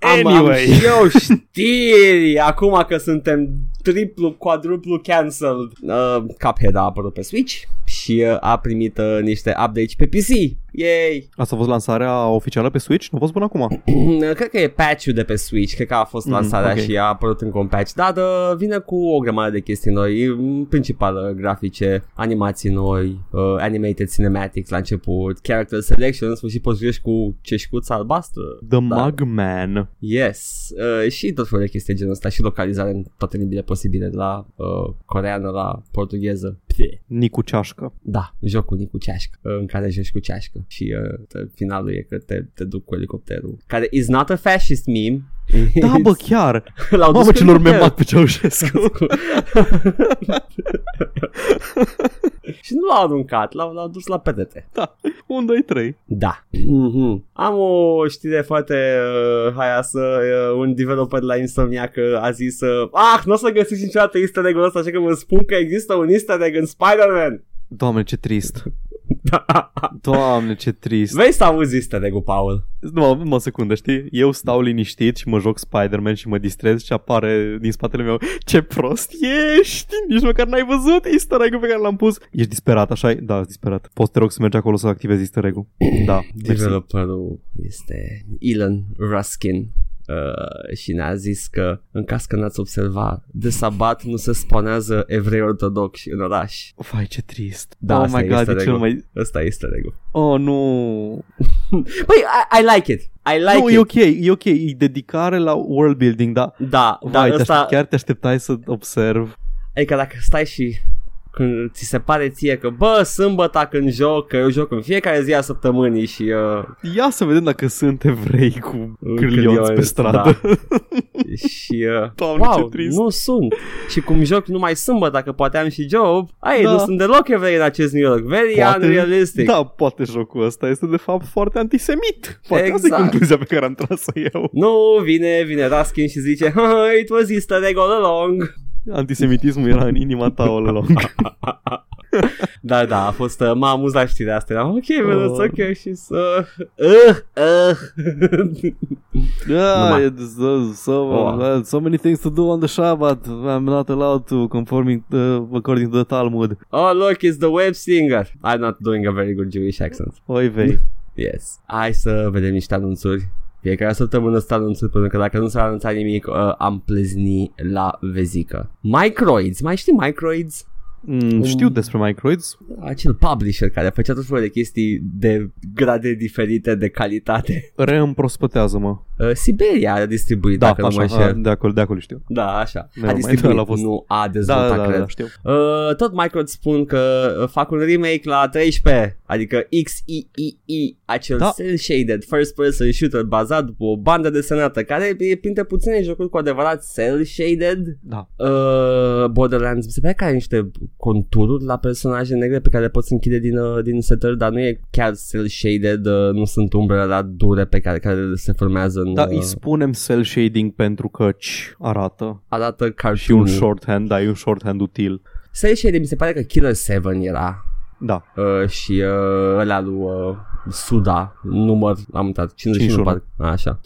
Am, Anyway. am și eu știri acum că suntem triplu, quadruplu cancelled. Uh, Cuphead a apărut pe Switch și uh, a primit uh, niște updates pe PC. Yay! Asta a fost lansarea oficială pe Switch? Nu a fost până acum. cred că e patch-ul de pe Switch, cred că a fost Mm, lansarea ok. și a apărut încă un patch. Da, da, vine cu o grămadă de chestii noi, în principal uh, grafice, animații noi, uh, animated cinematics la început, character selection, în sfârșit poți să joci cu ceșcuța albastră. The Da. Mugman. Yes, uh, și tot felul de chestii de genul ăsta și localizare în toate limbile posibile, de la uh, coreană la portugheză. Pte. Nicu Ceașcă. Da, jocul cu ceașcă, uh, în care joci cu ceașcă și uh, te- finalul e că te, te duc cu elicopterul, care is not a fascist meme. Da, bă, chiar. L-au dus Mamă, cu ce lor elicopter. memat pe Ceaușescu. și nu l-au aruncat, l-au, l-au dus la pedete. da. 1, 2, 3. Da. Mhm. Am o știre foarte uh, haioasă. Uh, un developer la Insomniac uh, a zis uh, Ah, nu o să găsiți niciodată easter egg-ul ăsta, așa că vă spun că există un easter egg în Spider-Man. Doamne, ce trist. Doamne, ce trist. Vrei să auzi easter egg-ul, Paul? Nu, mă o secundă, știi? Eu stau liniștit și mă joc Spider-Man și mă distrez și apare din spatele meu Ce prost ești! Nici măcar n-ai văzut easter egg pe care l-am pus Ești disperat, așa Da, sunt disperat Poți te rog să mergi acolo să activezi easter egg-ul Da, mersi. Developerul este Elon Ruskin. Uh, și ne-a zis că în caz că n-ați observat de sabat nu se sponează evrei ortodoxi în oraș. Vai, ce trist. Da, Oh asta my e god, easter e cel egg-ul. mai... Ăsta este regul. Oh, nu. Păi, I, I like it. I like Nu, it. e ok, e ok E dedicare la world building, da. Da, dar Vai, te ăsta, aștept, chiar te așteptai să observ. Adică dacă stai și când ți se pare ție că bă, sâmbătă când joc, că eu joc în fiecare zi a săptămânii și uh, Ia să vedem dacă sunt evrei cu Un cârlionți cârlion, pe stradă și uh, Doamne, ce wow, trist. nu sunt. Și cum joc numai sâmbătă, dacă poate am și job, ai, Da. nu sunt deloc evrei în acest New York. Very unrealistic. Da, poate jocul ăsta este de fapt foarte antisemit. Poate asta e Exact. concluzia pe care am tras-o eu. Nu, vine, vine Raskin și zice, "Ha, it was easter egg all along. Antisemitismul era în inima ta all along. da, da, a fost, uh, m-a amuzat știrea asta. Eram, ok, man, Oh. it's ok și să... Uh, uh. Yeah, Numai. it's, uh, so, Oh. uh, so many things to do on the Shabbat. I'm not allowed to, conforming uh, according to the Talmud. oh, look, it's the web singer. I'm not doing a very good Jewish accent. Oi vei. Yes. Hai să vedem niște anunțuri. Fiecare săptămână sunt anunțuri, pentru că dacă nu s-a anunțat nimic, uh, am plezni la vezică. Microids, mai știi Microids? Mm, știu despre microids. Acel publisher care făcea tot felul de chestii de grade diferite de calitate. Reîmprospătează-mă. Uh, Siberia a distribuit, Da, dacă nu mă așa, înșel. a, de acolo, de acolo știu. Da, așa. Nu, a mai distribuit, ăla a fost- nu a Da, dezvoltat, da, da, cred. da, știu. Uh, tot Micro îți spun că uh, fac un remake la 13, adică XEEE, acel Da. cel-shaded first person shooter bazat pe o bandă desenată, care e printre puține jocuri cu adevărat cel-shaded. Da. Uh, Borderlands, mi se pare că are niște contururi la personaje negre pe care le poți închide din, uh, din setări, dar nu e chiar cel-shaded, uh, nu sunt umbrele dure pe care, care se formează în... Da, uh, îi spunem cel shading pentru căci arată. arată cartoon Și un shorthand, da, e un shorthand util. Cel-shaded mi se pare că Killer 7 era Da. uh, și uh, ăla lui uh, Suda, număr, am uitat, 51, 51. parcă, așa.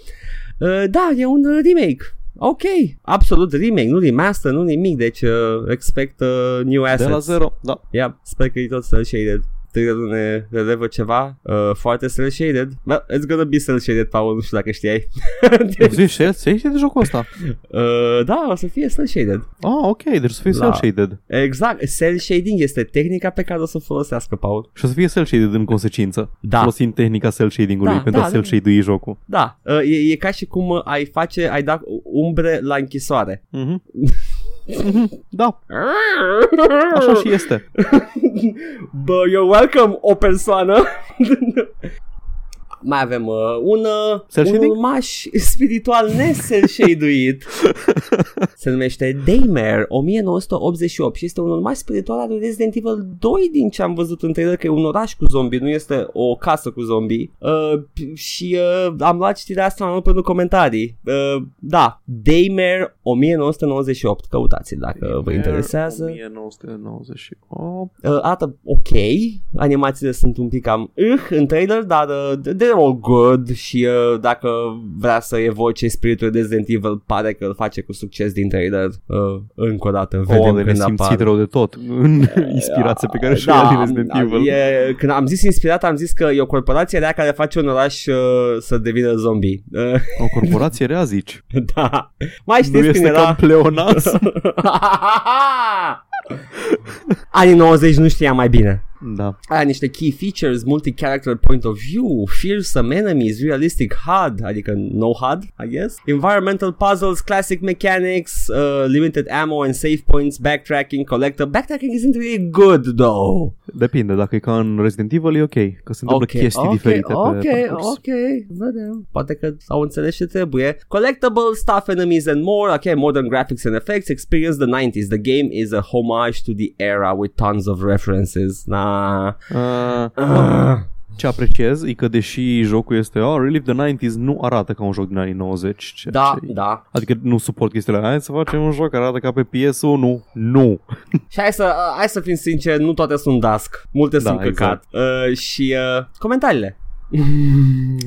Uh, da, e un uh, remake. Ok, absolut remake, nu remaster, nu nimic, deci uh, expect uh, new assets. De la zero, da. Yeah, sper că e tot cel shaded. Trailerul ne relevă ceva uh, foarte cel shaded. Well, it's gonna be cel shaded, Paul, nu știu dacă știai. Zici, ce ce de jocul ăsta? uh, da, o să fie cel shaded. Ah, ok, deci să fie La- cel shaded. Exact, cel shading este tehnica pe care o să o folosească, Paul. Și o să fie cel shaded în consecință. Da. Folosind tehnica cel shading-ului Da, pentru da, a cel da. shade jocul. Da, uh, e, e ca și cum uh, ai face, ai da umbre la închisoare. Mhm. Mhm. Da, așa și este. Bă, you're welcome, o persoană. Mai avem uh, un, uh, Cel un shading? urmaș spiritual nesel shaduit Se numește Daymare 1988 și este un urmaș spiritual al lui Resident Evil 2 din ce am văzut în trailer că e un oraș cu zombie, nu este o casă cu zombie. Uh, p- și uh, am luat știrea asta mai mult pentru comentarii. Uh, da, Daymare 1998, căutați-l dacă vă interesează. 1998. Uh, arată ok, animațiile sunt un pic cam uh, în trailer, dar uh, they're all good și uh, dacă vrea să evoce spiritul Resident Evil, pare că îl face cu succes din trailer. Uh, încă o dată, vedem Oh, de când nesimțit apar. rău de tot în inspirație pe care și-o ia din Resident am- Evil. E, când am zis inspirat, am zis că e o corporație rea care face un oraș uh, să devină zombie. Uh, O corporație rea, zici. da. Mai Nu știți este când ca era? în pleonas? Anii 90 nu știa mai bine. Da. Are niște key features, multi-character point of view, fearsome enemies, realistic HUD, adică no HUD, I guess. Environmental puzzles, classic mechanics, uh, limited ammo and save points, backtracking, collector. Backtracking isn't really good though. Depinde, dacă e ca în Resident Evil e ok, că se întâmplă chestii diferite ok, pe parcurs. ok, vedem. Poate că au înțeles ce trebuie. Collectible stuff, enemies and more. Ok, modern graphics and effects. Experience the 90s. The game is a homage to the era with tons of references. Nah. Uh, Ah. ce apreciez e că deși jocul este oh, Relive the 90s, nu arată ca un joc din anii 90. ceea Da, ce- da. Adică nu suport chestiile alea. Hai să facem un joc care arată ca pe PS1. Nu. Și hai să, uh, hai să fim sinceri, nu toate sunt Dusk. Multe Da, sunt căcat. Uh, și uh, comentariile.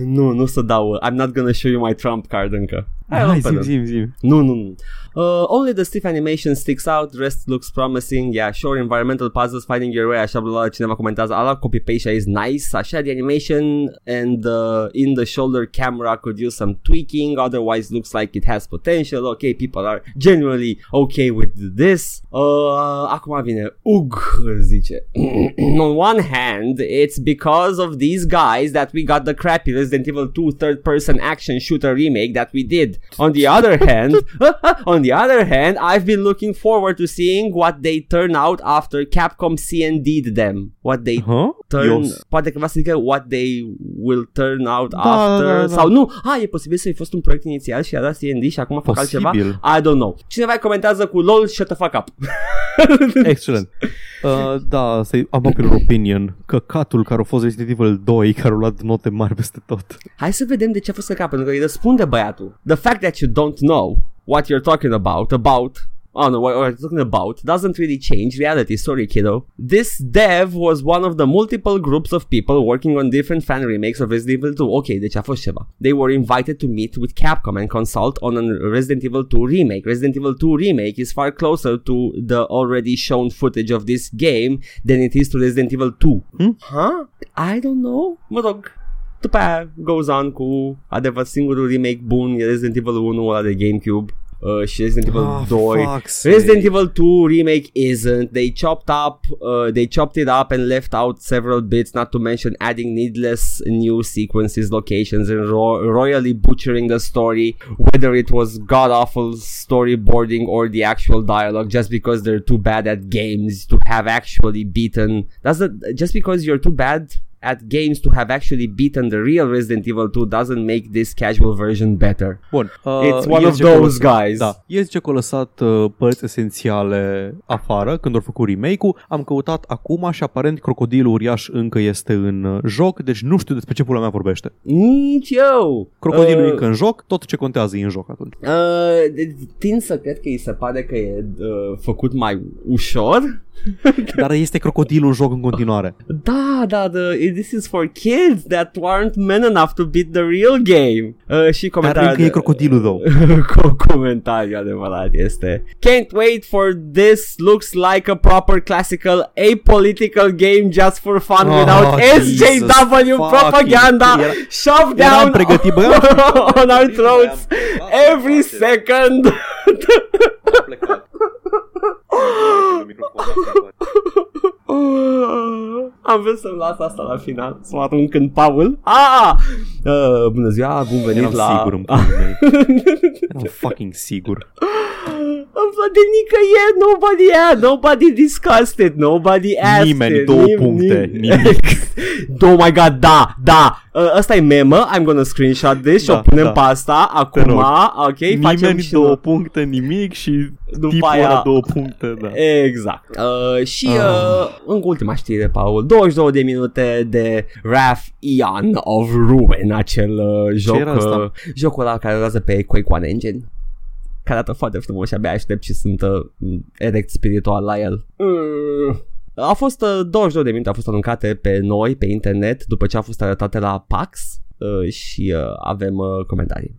nu, nu să dau. uh, I'm not gonna show you my Trump card încă. Hai, Hai, luăm pe zim, rând. zim, zim. Nu, nu, nu. Uh, only the stiff animation sticks out, rest looks promising, yeah, sure, environmental puzzles, finding your way, așa, bla, cineva comentează, ala copy-paste is nice, așa, the animation and uh, in the shoulder camera could use some tweaking, otherwise looks like it has potential, ok, people are generally okay with this. Uh, acum vine Ug, zice, on one hand, it's because of these guys that we got the crappy Resident Evil 2 third-person action shooter remake that we did. On the other hand, on the other hand, I've been looking forward to seeing what they turn out after Capcom C&D'd them. What they Huh? Turn, Ios. poate că va să zică what they will turn out Da, after da, da. sau nu, ah, e posibil să fi fost un proiect inițial și a dat C&D și acum fac altceva. Posibil. I don't know. Cineva îi comentează cu lol, shut the fuck up. Excelent. Uh, da, asta e unpopular opinion. Căcatul care a fost Resident Evil 2, care a luat note mari peste tot. Hai să vedem de ce a fost căcat, pentru că îi răspunde băiatul. The fact that you don't know what you're talking about, about oh no, what we're talking about doesn't really change reality. Sorry, kiddo. This dev was one of the multiple groups of people working on different fan remakes of Resident Evil 2. Ok, deci a fost ceva. They were invited to meet with Capcom and consult on a Resident Evil 2 remake. Resident Evil 2 remake is far closer to the already shown footage of this game than it is to Resident Evil 2. Hmm? Huh? I don't know. Mă rog, după aia goes on cu adevăr singurul remake bun e Resident Evil 1 ăla de GameCube uh, și Resident Evil Ah, 2. Resident Evil 2 remake isn't. They chopped up uh, they chopped it up and left out several bits not to mention adding needless new sequences locations and ro- royally butchering the story whether it was god awful storyboarding or the actual dialogue just because they're too bad at games to have actually beaten. Does it just because you're too bad at games to have actually beaten the real Resident Evil 2 doesn't make this casual version better. Bun. Uh, It's one el of zice că a those lăsat- guys. Da. El zice că a lăsat uh, părți esențiale afară când au făcut remake-ul. Am căutat acum și aparent crocodilul uriaș încă este în uh, joc, deci nu știu despre ce pula mea vorbește. Nici eu! Crocodilul e Uh, încă în joc, tot ce contează e în joc atunci. Uh, de- tind să cred că îi se pare că e uh, făcut mai ușor. Dar este crocodilul în joc în continuare. Da, da, the, this is for kids that aren't men enough to beat the real game. Uh, și Dar comentariul încă e crocodilul, though. Co- comentariul adevărat este Can't wait for this looks like a proper classical apolitical game just for fun Oh, without Jesus SJW fucking- propaganda Era- shoved eram down pregătit, bă, on our throats every second Am vrut să-mi las asta la final Să mă arunc în Paul ah! uh, Bună ziua, bun venit Eram la sigur în pulul meu. Eram fucking sigur. Am văzut de nicăieri Nobody had Nobody discussed it Nobody asked Nimeni, it două puncte, nimic. oh my god, da, da uh, Ăsta e memă I'm gonna screenshot this Și Da, o punem da. pe asta Acum, rog. ok Facem Nimeni și două noi. puncte, nimic și După tipul aia- ăla două puncte, da. Exact uh, Și Ah. uh, încă ultima știre, Paul 22 de minute de Wrath Eon of Ruin Acel uh, joc era asta? uh, Jocul ăla care rulează pe Quake One Engine care arată foarte frumos și abia aștept și sunt uh, erect spiritual la el. Mm. A fost uh, 22 de minute, a fost aruncate pe noi, pe internet, după ce a fost arătate la PAX uh, și uh, avem uh, comentarii.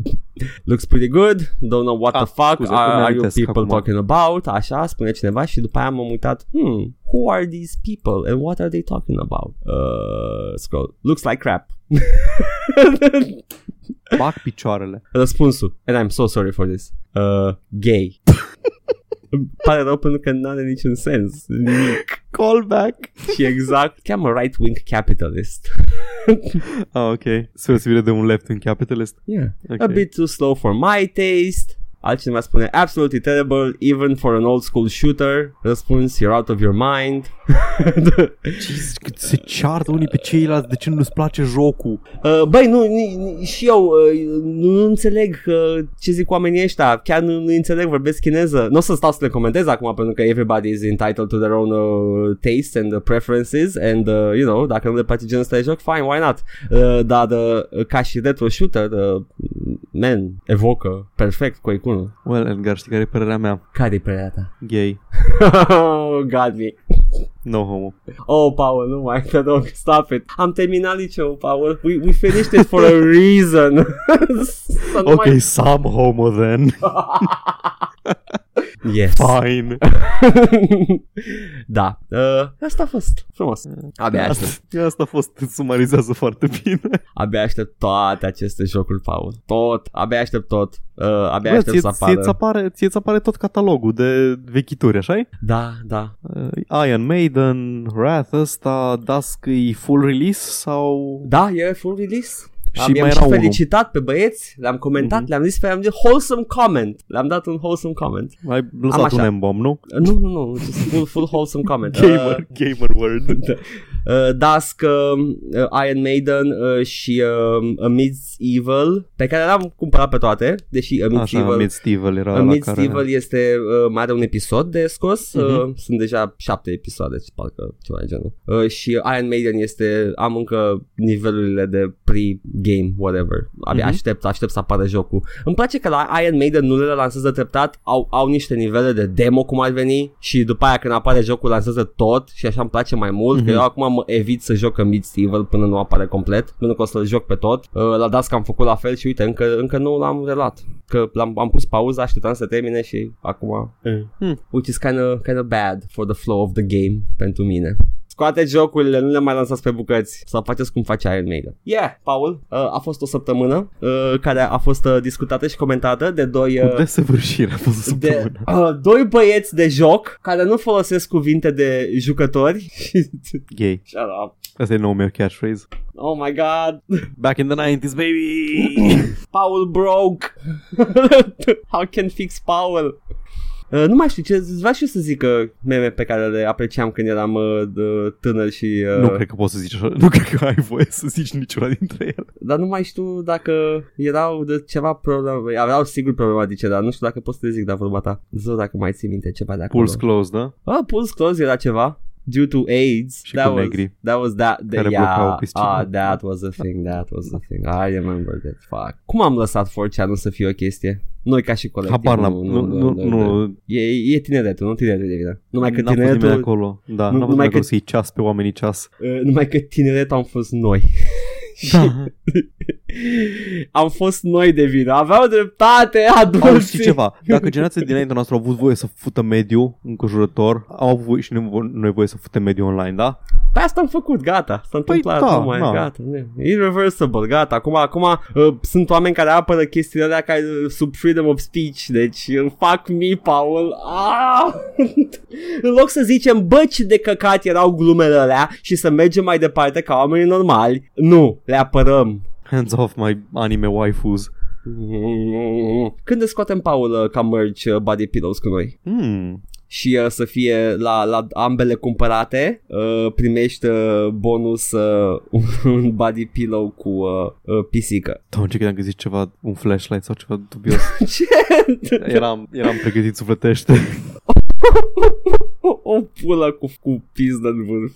Looks pretty good, don't know what Ah, the fuck scuze, are, îmi are you amintesc people acum. talking about, așa, spune cineva și după aia m-am uitat, hmm, who are these people and what are they talking about? Uh, scroll, looks like crap. Bag picioarele. Răspunsul, and I'm so sorry for this, uh, gay. Pare rău pentru că nu are niciun sens. Nimic. Callback. Și exact, cheamă right-wing capitalist. Ah, ok. Vină de un left-wing capitalist. Yeah. Ok. A bit too slow for my taste. Altcineva spune absolutely terrible even for an old school shooter. Răspuns you're out of your mind. Jesus, cât se ceartă unii pe ceilalți de ce nu-ți place jocul. uh, băi, nu, ni, ni, și eu uh, nu, nu înțeleg uh, ce zic oamenii ăștia. Chiar nu, nu înțeleg, vorbesc chineză. Nu o să stau să le comentez acum pentru că everybody is entitled to their own uh, taste and uh, preferences and, uh, you know, dacă nu le place genul ăsta de joc, fine, why not? Uh, dar uh, ca și retro shooter, uh, man, evocă perfect Quake 1. Well, Edgar, știi care e părerea mea? Care-i părerea ta? Gay. oh, God me. No homo. Oh, Paul, nu mai, te rog, stop it. Am terminat liceul, Paul. We, we finished it for a reason. Să nu Ok, mai... some homo then. Yes. Fine. da. Uh, asta a fost. Frumos. Abia aștept. Asta, asta a fost, îți sumarizează foarte bine. Abia aștept toate aceste jocuri, Paul. Tot. Abia aștept tot. Uh, abia Bă, aștept ție, să ție, apară. ți apare, ție ți apare tot catalogul de vechituri, așa Da, da. uh, Iron Maiden, Wrath ăsta, Dusk e full release sau... Da, e full release. Și Am, mai am era și unul. felicitat pe băieți, le-am comentat, Mhm. le-am zis pe am zis wholesome comment. Le-am dat un wholesome comment. Ai lăsat așa. un M-bomb, nu? Nu, nu, nu, just full, full wholesome comment. Gamer, gamer word. Uh, uh, Dusk, uh, uh, Iron Maiden uh, și uh, Amidst Evil, pe care l-am cumpărat pe toate, deși Amidst Așa, Evil... Amidst Evil era Amidst la care... Evil este uh, mai are un episod de scos, uh, Mhm. sunt deja șapte episoade, parcă ceva de genul. Uh, și Iron Maiden este, am încă nivelurile de pre-game, whatever. Abia Mhm. aștept, aștept să apară jocul. Îmi place că la Iron Maiden nu le lansează treptat, au, au niște nivele de demo cum ar veni și după aia când apare jocul lansează tot și așa îmi place mai mult, că Mhm. eu acum mă evit să joc în Mid Evil până nu apare complet, până că o să-l joc pe tot. Uh, la Dusk am făcut la fel și uite, încă, încă nu l-am relat. Că l-am, am pus pauză, așteptam să termine și acum... Hmm. Which is kind of, kind of bad for the flow of the game pentru mine. Scoate jocurile, nu le mai lansați pe bucăți Sau faceți cum face Iron Maiden Yeah, Paul, uh, a fost o săptămână uh, Care a fost uh, discutată și comentată De doi Cu uh, desăvârșire a fost o de, săptămână. uh, doi băieți de joc Care nu folosesc cuvinte de jucători Gay. Shut up Asta e nou meu catchphrase. Oh my god Back in the 90s, baby! Paul broke How can fix Paul Uh, nu mai știu ce, vreau și eu să zic uh, meme pe care le apreciam când eram uh, de- tânăr și... Uh, Nu cred că poți să zici așa. Nu cred că ai voie să zici niciuna dintre ele. Dar nu mai știu dacă erau de ceva probleme, aveau sigur problematice, dar nu știu dacă pot să le zic de vorba ta. Zău dacă mai ții minte ceva de acolo. Pulse closed, da? Ah, Pulse Close era ceva. Due to AIDS. Și cu was, negri. That was that. The, Care yeah, blocau piscina. ah, that was a thing. That was a thing. I remember that. Fuck. Cum am lăsat 4chan să fie o chestie? Noi ca și colectiv. Habar n-am. Nu, nu, nu. E, e tineretul, nu tineretul de vină. Numai că N-a fost nimeni tineretul, acolo. Da, Nu- n-a fost numai nimeni că- acolo să-i ceas pe oamenii ceas. uh, numai că tineretul am fost noi. Da. am fost noi de vină. Aveau dreptate Au adulții. știi ceva, dacă generația dinaintea noastră au avut voie să fută mediu înconjurător, au avut voie și noi, noi voie să fută mediu online, da? Pe asta am făcut, gata, s-a întâmplat, da, nu mai, na. gata, ne. irreversible, gata, acum, acum uh, sunt oameni care apără chestiile alea care, uh, sub freedom of speech, deci uh, fuck me, Paul, ah! în loc să zicem, bă, ce de căcat erau glumele alea și să mergem mai departe ca oamenii normali, nu, le apărăm. Hands off my anime waifus. Când ne scoatem, Paul, uh, ca merch uh, body pillows cu noi? Hmm. Și uh, să fie la, la ambele cumpărate uh, primești uh, bonus uh, un body pillow cu uh, uh, pisică. Doamne, ce credeam că zici ceva, un flashlight sau ceva dubios. Ce? Eram, eram pregătit sufletește. o, o pulă cu, cu pizdă în vârf.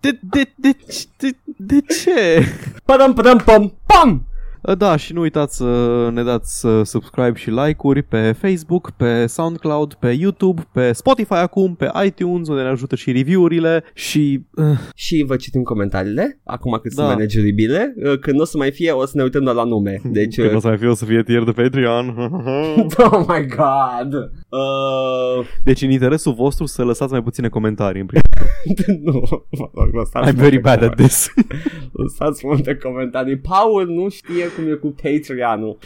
De, de, de, de, de ce? Pam pam pam pam! Da, și nu uitați să ne dați uh, subscribe și like-uri pe Facebook, pe SoundCloud, pe YouTube, pe Spotify acum, pe iTunes, unde ne ajută și review-urile și... Uh, Și vă citim comentariile, acum cât sunt Da. manageribile. Uh, Când nu o să mai fie, o să ne uităm doar la nume. Deci, când uh, o să mai fie, o să fie tier de Patreon. oh my god! Uh, deci în interesul vostru să lăsați mai puține comentarii. În primul nu, mă rog, lăsați I'm very multe bad at this. Lăsați multe comentarii. Paul nu știe cum e cu Patreon-ul.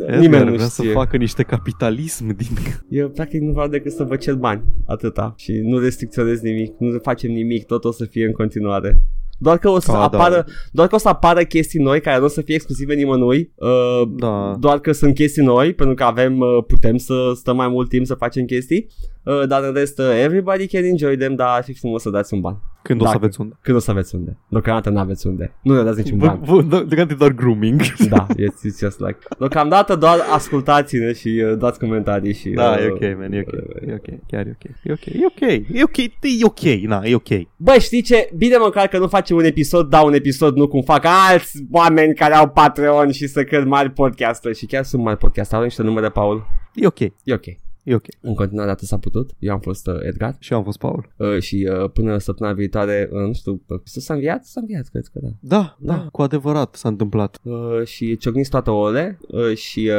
Edgar Nimeni nu vrea știe. să facă niște capitalism din... Eu practic nu vreau decât să vă cer bani. Atâta. Și nu restricționez nimic. Nu facem nimic. Tot o să fie în continuare. Doar că o să Ah, da. apară doar că o să apară chestii noi care nu o să fie exclusive nimănui. Uh, Da. Doar că sunt chestii noi, pentru că avem uh, putem să stăm mai mult timp să facem chestii. Uh, dar în rest, uh, everybody can enjoy them, dar ar fi frumos să dați un ban. Când o să Dacă- aveți unde. Când o să aveți unde. Deocamdată nu aveți unde. Nu ne dați niciun ban. Vă- vă- Deocamdată e doar grooming. da, it's, it's just like Deocamdată doar ascultați-ne și uh, dați comentarii și Da, uh, e ok, man, e ok, e ok, chiar e ok, e ok, e ok, e ok, e ok, na, e ok. Bă, știi ce? Bine măcar că nu facem un episod, da un episod, nu cum fac alți oameni care au Patreon și să cred mari podcaster și chiar sunt mari podcaster, au niște numere, Paul. E ok, E ok. E ok. În continuare atât s-a putut. Eu am fost uh, Edgar Și eu am fost Paul. uh, și uh, până săptămâna viitoare, uh, nu știu, uh, s-a înviat? S-a înviat, cred că da. Da, da, Da. cu adevărat s-a întâmplat. Uh, și ciocniți toate ouăle uh, și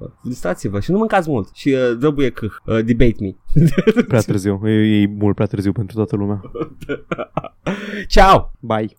uh, distrați-vă și nu mâncați mult și uh, drăbuie câh, uh, debate me. Prea târziu, e, e mult prea târziu pentru toată lumea. Ciao! Bye.